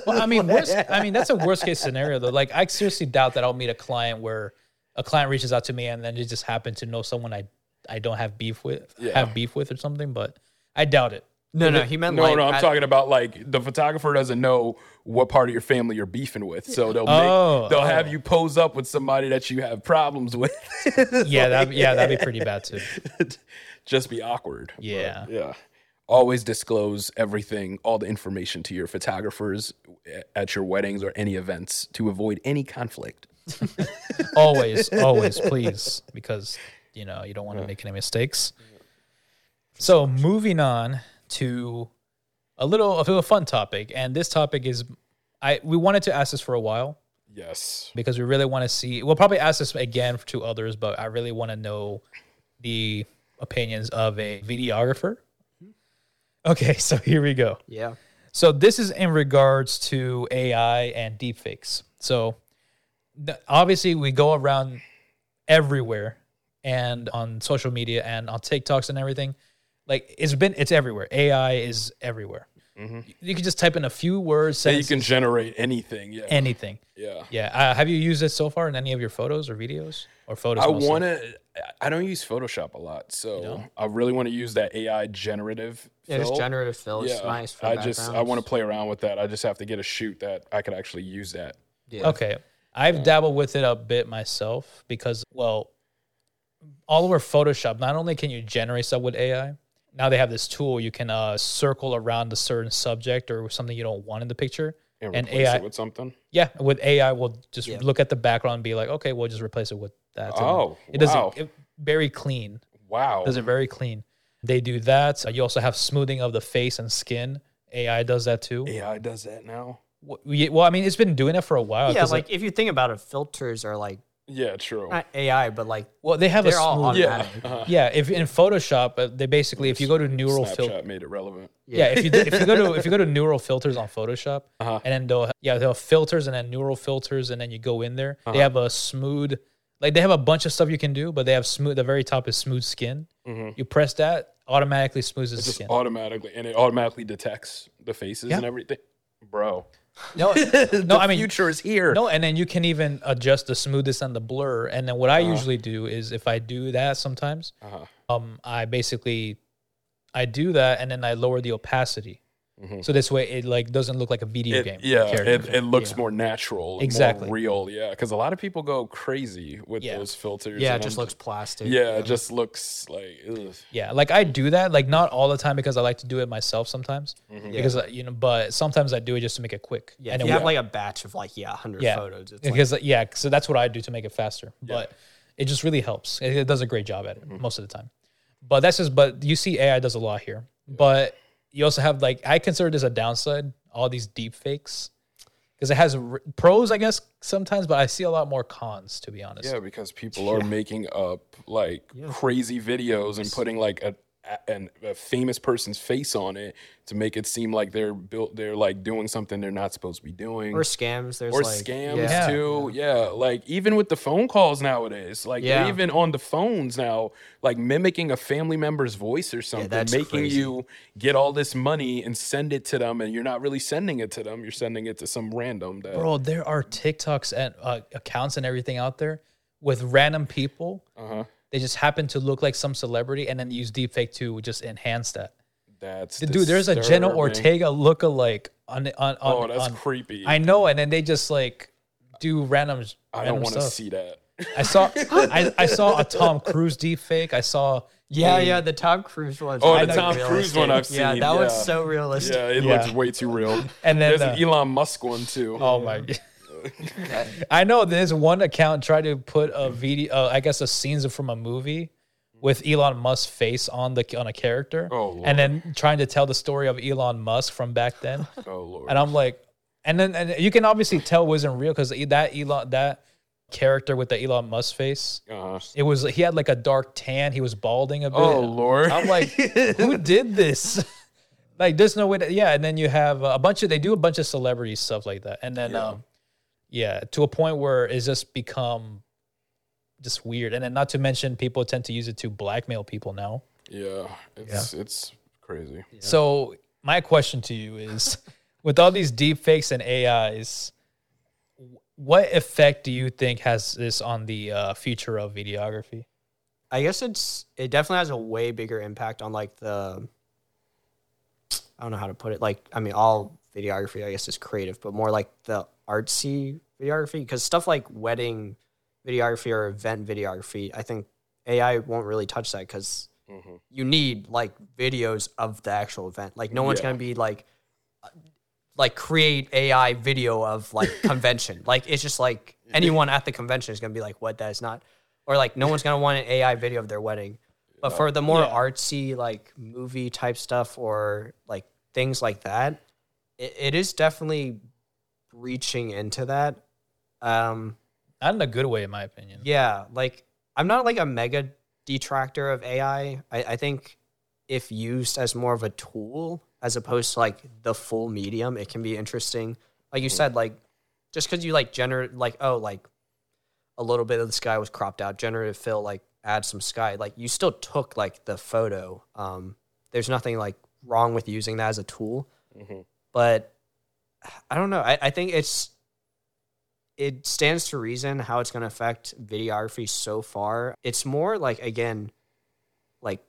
Well, I mean, worst, I mean that's a worst case scenario though. Like I seriously doubt that I'll meet a client where a client reaches out to me and then they just happen to know someone I I don't have beef with, Yeah. have beef with or something. But I doubt it. No no he meant No, like no, I'm I- talking about like the photographer doesn't know what part of your family you're beefing with, so they'll Oh, make, they'll oh. have you pose up with somebody that you have problems with. Yeah, that yeah that'd be pretty bad too. Just be awkward. Yeah. yeah. Always disclose everything, all the information to your photographers at your weddings or any events to avoid any conflict. always, always, please, because you know you don't want to make any mistakes. So moving on to a little of a fun topic, and this topic is I we wanted to ask this for a while Yes. because we really want to see. We'll probably ask this again to others, but I really want to know the opinions of a videographer. Okay, so here we go. Yeah. So this is in regards to AI and deepfakes. So obviously we go around everywhere and on social media and on TikToks and everything. Like it's been it's everywhere. AI is everywhere. You can just type in a few words, Yeah, you can generate anything. Yeah. anything. yeah. Yeah. Uh, have you used it so far in any of your photos or videos or photos? I want to. I don't use Photoshop a lot, so I really want to use that AI generative. Yeah, just generative fill is nice for I just I want to play around with that. I just have to get a shoot that I could actually use that. Yeah. Okay. I've dabbled with it a bit myself because, well, all over Photoshop, not only can you generate stuff with AI, now they have this tool you can uh, circle around a certain subject or something you don't want in the picture. And, And replace AI it with something. Yeah, with AI, we'll just Yeah. look at the background and be like, okay, we'll just replace it with that. And Oh, it does wow. it, it very clean. Wow. Does it very clean. They do that. Uh, You also have smoothing of the face and skin. AI does that too. AI does that now. W- we- Well, I mean, it's been doing it for a while. Yeah, 'cause, like if you think about it, filters are like Yeah, true. not AI, but like well, they have a they're all smooth. automatic. yeah. Uh-huh. Yeah, if in Photoshop, uh, they basically if you go to neural Snapchat filter, made it relevant. yeah, if you do- if you go to if you go to neural filters on Photoshop, Uh-huh. and then they'll yeah they'll have filters and then neural filters and then you go in there, Uh-huh. they have a smooth like they have a bunch of stuff you can do, but they have smooth. The very top is smooth skin. You press that, automatically smooths the Mm-hmm. Just skin. automatically, and it automatically detects the faces Yeah. and everything. Bro, No, no, I mean future is here. No, and then you can even adjust the smoothness and the blur. And then what I usually do is if I do that sometimes, Uh-huh. um, I basically I do that and then I lower the opacity. So this way it like doesn't look like a video It- game. yeah, it, it looks more natural, Exactly. more real. Yeah, because a lot of people go crazy with Yeah. those filters. yeah, it just I'm- looks plastic. Yeah, it just looks like. Ugh. yeah, like I do that, like not all the time because I like to do it myself sometimes. Because uh, you know, but sometimes I do it just to make it quick. Yeah, and if then you have we- like a batch of like yeah, hundred yeah, photos. It's like, because yeah, so that's what I do to make it faster. But it just really helps. It, it does a great job at it Mm-hmm. most of the time. But that's just. But you see, AI does a lot here. But you also have like I consider this a downside. All these deep fakes because it has r- pros, I guess sometimes, but I see a lot more cons to be honest. Yeah, because people are making up like crazy videos and putting like a, a, an, a famous person's face on it to make it seem like they're built. They're like doing something they're not supposed to be doing. or scams. There's or like scams yeah. too. Yeah, like even with the phone calls nowadays, like Yeah. even on the phones now, like mimicking a family member's voice or something, that's making crazy. you get all this money and send it to them, and you're not really sending it to them. You're sending it to some random. That, Bro, there are TikToks and uh, accounts and everything out there with random people. uh-huh. They just happen to look like some celebrity and then use deepfake to just enhance that. That's Dude, there's a Jenna disturbing. Ortega lookalike on on on. Oh, that's on- creepy. I know, and then they just like do random. I random don't want to see that. I saw I, I saw a Tom Cruise deepfake. I saw Yeah, yeah, the Tom Cruise one. Oh, I the know Tom Cruise one. I've seen. Yeah, seen, that one's yeah. so realistic. Yeah, it Yeah. looks way too real. And then there's an uh, Elon Musk one too. Oh my! I know there's one account tried to put a video, uh, I guess, a scenes from a movie with Elon Musk's face on the on a character, Oh, Lord. and then trying to tell the story of Elon Musk from back then. Oh lord. and I'm like, and then and you can obviously tell it wasn't real because that Elon that character with the Elon Musk face, Uh-huh. it was he had like a dark tan. He was balding a bit. Oh lord. I'm like, who did this? like, there's no way that, yeah. And then you have a bunch of, they do a bunch of celebrity stuff like that. And then, Yeah. um, yeah, to a point where it's just become just weird. And then, not to mention, people tend to use it to blackmail people now. yeah, it's it's crazy. So, my question to you is with all these deep fakes and AIs, what effect do you think has this on the uh, future of videography? I guess it's it definitely has a way bigger impact on like the I don't know how to put it. Like I mean, all videography I guess is creative, but more like the artsy videography because stuff like wedding videography or event videography, I think AI won't really touch that because you need like videos of the actual event. Like no one's Yeah. gonna be like uh, like create AI video of like convention. like it's just like anyone at the convention is gonna be like, what? That is not, or like no one's gonna want an AI video of their wedding. But for the more Yeah. artsy like movie type stuff or like things like that, it, it is definitely reaching into that. Um, Not in a good way, in my opinion. yeah, like I'm not like a mega detractor of AI. I, I think if used as more of a tool as opposed to like the full medium, it can be interesting. Like you said, like just because you like generate like oh like a little bit of the sky was cropped out, generative fill like add some sky. Like you still took like the photo. Um, there's nothing like wrong with using that as a tool, but I don't know. I, I think it's it stands to reason how it's going to affect videography so far. It's more like again, like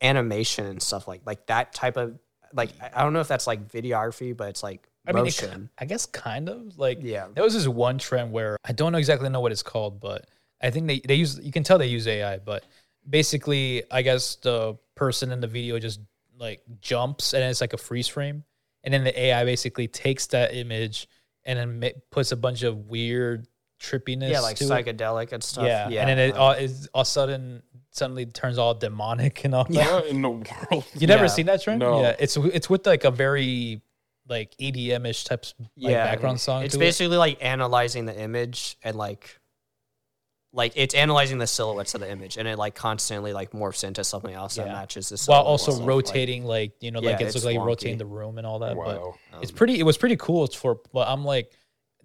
animation and stuff like like that type of like I don't know if that's like videography, but it's like I mean, it, motion. I guess kind of like Yeah. There was this one trend where I don't know exactly know what it's called, but I think they they use you can tell they use AI, but basically, I guess the person in the video just like jumps and it's like a freeze frame, and then the AI basically takes that image and then ma- puts a bunch of weird trippiness, yeah, like to it. psychedelic and stuff. Yeah, and then it all is all sudden suddenly turns all demonic and all that. What in the world? You never Yeah. seen that trend? No. Yeah, it's it's with like a very like EDM ish types like yeah, background song. It's to it. basically like analyzing the image and like like it's analyzing the silhouettes of the image and it like constantly like morphs into something else that Yeah. matches the while also and stuff, like- rotating like, you know like Yeah, it's, it's like wonky. rotating the room and all that Wow. but it's pretty it was pretty cool it's for but i'm like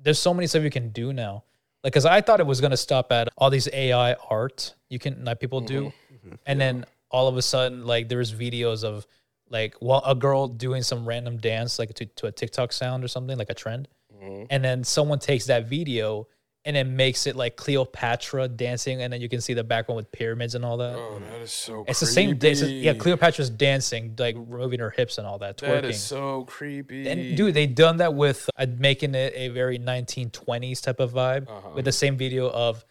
there's so many stuff you can do now like because i thought it was going to stop at all these ai art you can like people do Mm-hmm. and then all of a sudden like there's videos of like well a girl doing some random dance like to, to a tiktok sound or something like a trend Mm-hmm. and then someone takes that video and it makes it like cleopatra dancing and then you can see the background with pyramids and all that Oh, that is so. it's the same. It's a- yeah. Cleopatra's dancing, like moving her hips and all that, twerking. That is so creepy. and dude, they done that with uh, making it a very 1920s type of vibe Uh-huh. with the same video of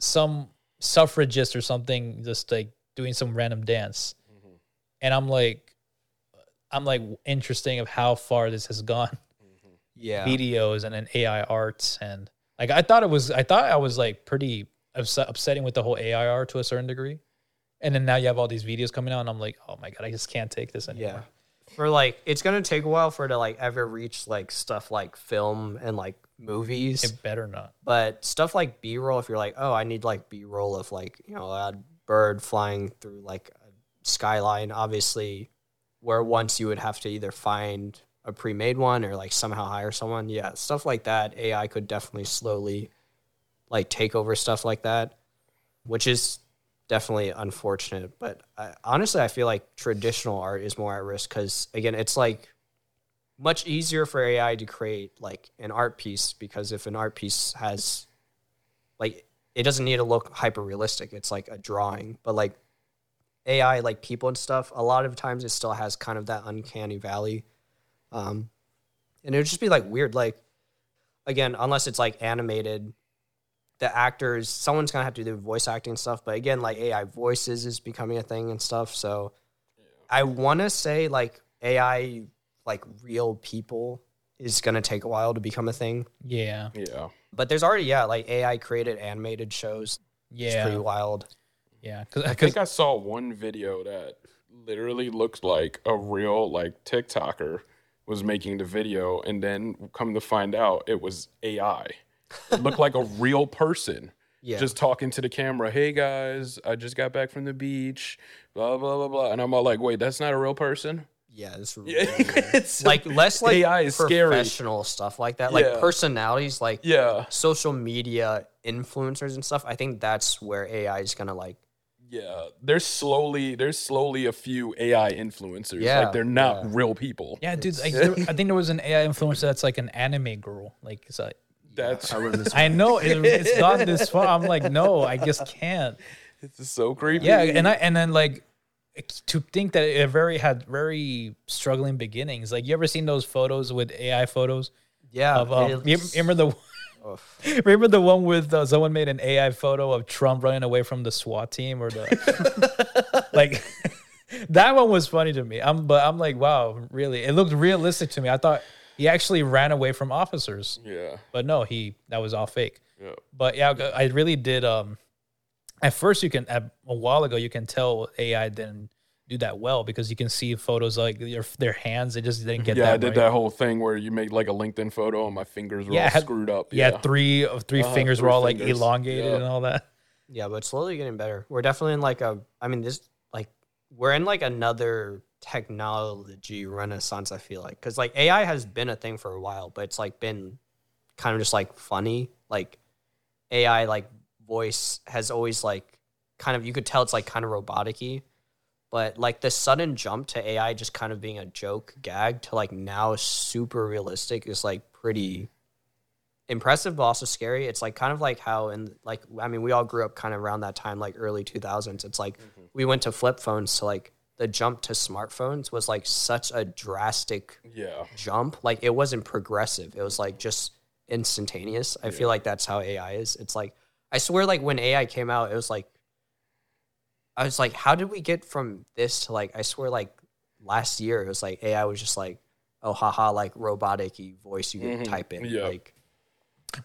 some suffragist or something just like doing some random dance, Mm-hmm. and I'm like, I'm like interesting of how far this has gone. yeah. Videos and then AI arts and like I thought it was. I thought I was like pretty upset, upsetting with the whole AI art to a certain degree. And then now you have all these videos coming out, and I'm like, oh my god, I just can't take this anymore. Yeah. For like it's gonna take a while for it to like ever reach like stuff like film and like movies. It better not. But stuff like B roll, if you're like, oh, I need like B roll of like, you know, a bird flying through like a skyline, obviously, where once you would have to either find a pre made one or like somehow hire someone. Yeah, stuff like that. AI could definitely slowly like take over stuff like that, which is definitely unfortunate. But I, honestly, I feel like traditional art is more at risk because, again, it's like much easier for AI to create like an art piece because if an art piece has like it doesn't need to look hyper realistic. It's like a drawing, but like AI, like people and stuff, a lot of times it still has kind of that uncanny valley. Um, and it would just be like weird, like again, unless it's like animated, the actors, someone's gonna have to do the voice acting stuff. But again, like AI voices is becoming a thing and stuff. So I want to say like AI, like real people, is gonna take a while to become a thing. Yeah, Yeah. But there's already yeah, like AI created animated shows. Yeah. It's pretty wild. yeah. Cause, I think I saw one video that literally looked like a real like TikToker was making the video, and then come to find out it was AI. It looked like a real person. Yeah. Just talking to the camera, hey guys, I just got back from the beach, blah blah blah blah, and I'm all like, wait, that's not a real person. Yeah, it's it's like less like AI is scary. professional stuff like that. Like Yeah. personalities, like Yeah, social media influencers and stuff. I think that's where AI is gonna like. Yeah. There's slowly, there's slowly a few AI influencers. Yeah, like they're not yeah. real people. yeah, dude. Like, there, I think there was an AI influencer that's like an anime girl. Like, it's like That's I know it, it's not this far. I'm like, no, I just can't. it's so creepy. Yeah, and I and then like to think that it very had very struggling beginnings. Like, you ever seen those photos with AI photos Yeah, of? Um, you remember the? Remember the one with uh, someone made an AI photo of Trump running away from the SWAT team or the like that one was funny to me. I'm but I'm like, wow, really? It looked realistic to me. I thought he actually ran away from officers, Yeah. but no, he that was all fake. Yeah. But yeah, I really did. Um, at first, you can at, a while ago you can tell AI didn't do that well because you can see photos like their their hands. They just didn't get yeah, that. I did right. that whole thing where you make like a LinkedIn photo and my fingers were Yeah, all had- screwed up. Yeah, Yeah. three of 3 Uh-huh, fingers were three all like elongated Yeah. and all that. Yeah, but slowly getting better. We're definitely in like a. I mean, this like we're in like another technology renaissance. I feel like because like AI has been a thing for a while, but it's like been kind of just like funny. Like AI, like voice has always like kind of you could tell it's like kind of roboticy. But like the sudden jump to AI just kind of being a joke gag to like now super realistic is like pretty impressive but also scary. It's like kind of like how in like I mean we all grew up kind of around that time like early 2000s. It's like mm-hmm. we went to flip phones to like the jump to smartphones was like such a drastic Yeah. jump. Like it wasn't progressive. It was like just instantaneous. I feel like that's how AI is. It's like I swear like when AI came out, it was like I was like, how did we get from this to like I swear like last year it was like AI was just like, oh haha, like robotic voice you can mm-hmm. type in. Yeah. Like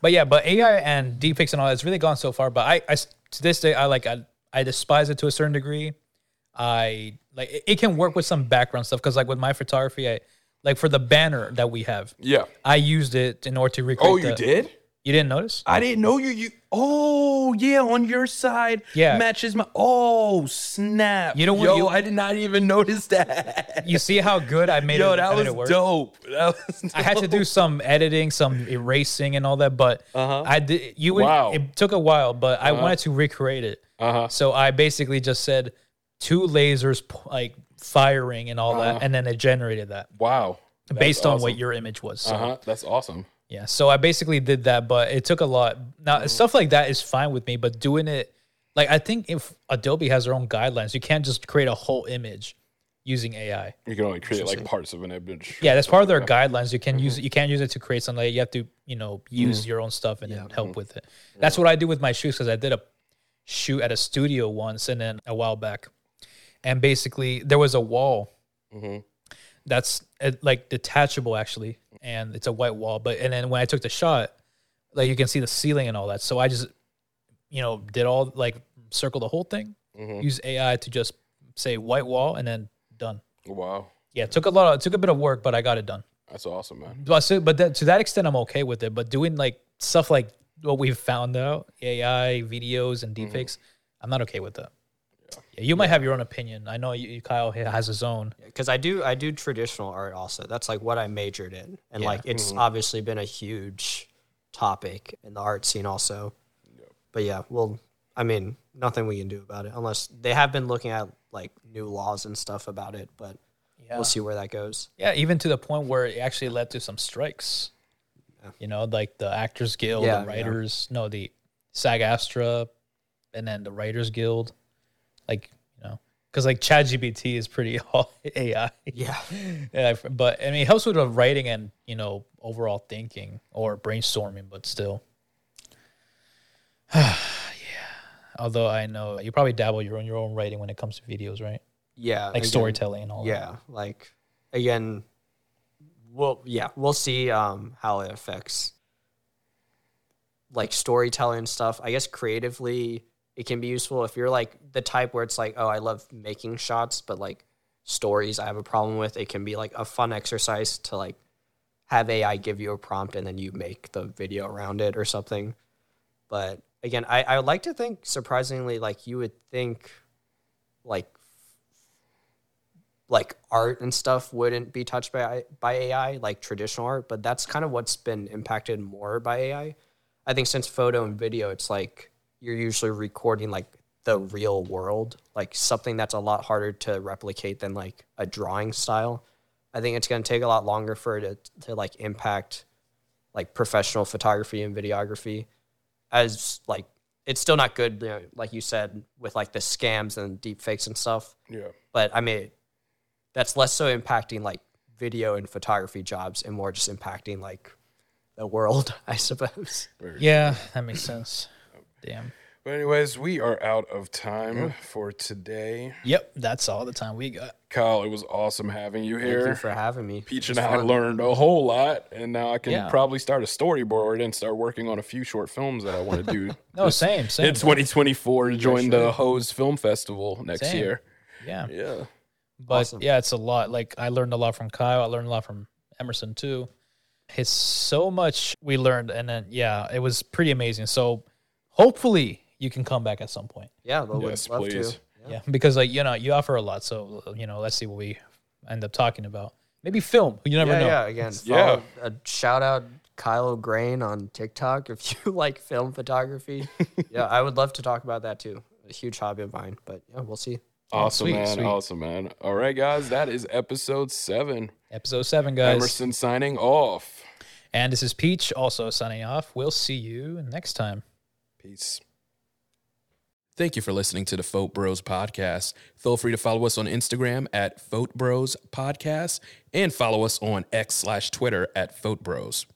But yeah, but AI and deepfakes and all that's really gone so far. But I, I to this day, I like I, I despise it to a certain degree. I like it, it can work with some background stuff because like with my photography, I like for the banner that we have, Yeah. I used it in order to recreate. Oh, you the- did? You didn't notice? I didn't know you. You. Oh, yeah. On your side, Yeah. matches my. Oh, snap. You know what, Yo, you- I did not even notice that. You see how good I made Yo, it? that I made was it dope. That was I had to do some editing, some erasing, and all that. But Uh-huh. I did. You would, Wow. It took a while, but I wanted to recreate it. Uh-huh. So I basically just said two lasers like firing and all that, and then it generated that Wow. That's based on what your image was. So, Uh huh. That's awesome. Yeah. So I basically did that, but it took a lot. Now Mm-hmm. stuff like that is fine with me, but doing it like I think if Adobe has their own guidelines, you can't just create a whole image using AI. You can only create like parts of an image. Yeah, that's part of their guidelines. You can use it. You can't use it to create something. Like, you have to, you know, use Mm-hmm. your own stuff and then help with it. That's what I do with my shoes because I did a shoot at a studio once and then a while back, and basically there was a wall Mm-hmm. That's uh, like detachable actually, and it's a white wall. But and then when I took the shot, like you can see the ceiling and all that. So I just, you know, did all like circle the whole thing, Mm-hmm. use AI to just say white wall and then done. Wow. Yeah, it took a lot. Of, it took a bit of work, but I got it done. That's awesome, man. But, so, but that, to that extent, I'm okay with it. But doing like stuff like what we've found out, AI videos and deepfakes, I'm not okay with that. Yeah, you might have your own opinion. I know you, Kyle has his own. because I do I do traditional art also. That's like what I majored in, and like it's mm-hmm. obviously been a huge topic in the art scene also. But yeah, well, I mean, nothing we can do about it unless they have been looking at like new laws and stuff about it. But Yeah. we'll see where that goes. Yeah, even to the point where it actually led to some strikes. You know, like the Actors Guild, Yeah, the yeah. Writers, no, the SAG-AFTRA, and then the Writers Guild. Like, you know, because like ChatGPT is pretty all AI. Yeah, Yeah, but I mean, it helps with the writing and you know overall thinking or brainstorming. But still, yeah. Although I know you probably dabble your own your own writing when it comes to videos, right? yeah, Like again, storytelling and all. that. Yeah, like again, we'll yeah we'll see um how it affects like storytelling stuff. I guess creatively it can be useful if you're like the type where it's like oh I love making shots, but like stories I have a problem with. It can be like a fun exercise to like have AI give you a prompt and then you make the video around it or something. But again, I, I would like to think surprisingly like you would think like like art and stuff wouldn't be touched by by AI like traditional art, but that's kind of what's been impacted more by AI. I think since photo and video, it's like you're usually recording like the real world, like something that's a lot harder to replicate than like a drawing style. I think it's going to take a lot longer for it to, to like impact like professional photography and videography as like it's still not good you know, like you said with like the scams and deep fakes and stuff Yeah. but I mean, that's less so impacting like video and photography jobs and more just impacting like the world, I suppose. Yeah, that makes sense. Damn. But anyways, we are out of time for today. Yep, that's all the time we got. Kyle, it was awesome having you here. Thank you for having me. Peach and was I fun. learned a whole lot, and now I can Yeah. probably start a storyboard and start working on a few short films that I want to do. No, same, same. in 2024 to join the HoCo Film Festival next Same. year. yeah, Yeah. but Awesome. yeah, it's a lot. Like I learned a lot from Kyle. I learned a lot from Emerson too. It's so much we learned, and then yeah, it was pretty amazing. So hopefully you can come back at some point. Yeah, they'll Yes, love please. to. Yeah, because like you know you offer a lot, so you know let's see what we end up talking about. Maybe film. You never yeah, know. yeah. Again, Yeah. A shout out Kyle Grain on TikTok if you like film photography. yeah, I would love to talk about that too. A huge hobby of mine, but yeah, we'll see. Awesome, sweet, man. sweet. Awesome, man. All right, guys. That is episode seven. Episode seven, guys. Emerson signing off. And this is Peach, also signing off. We'll see you next time. Peace. Thank you for listening to the Phot-Bros Podcast. Feel free to follow us on Instagram at Phot-Bros Podcast and follow us on X slash Twitter at Phot-Bros.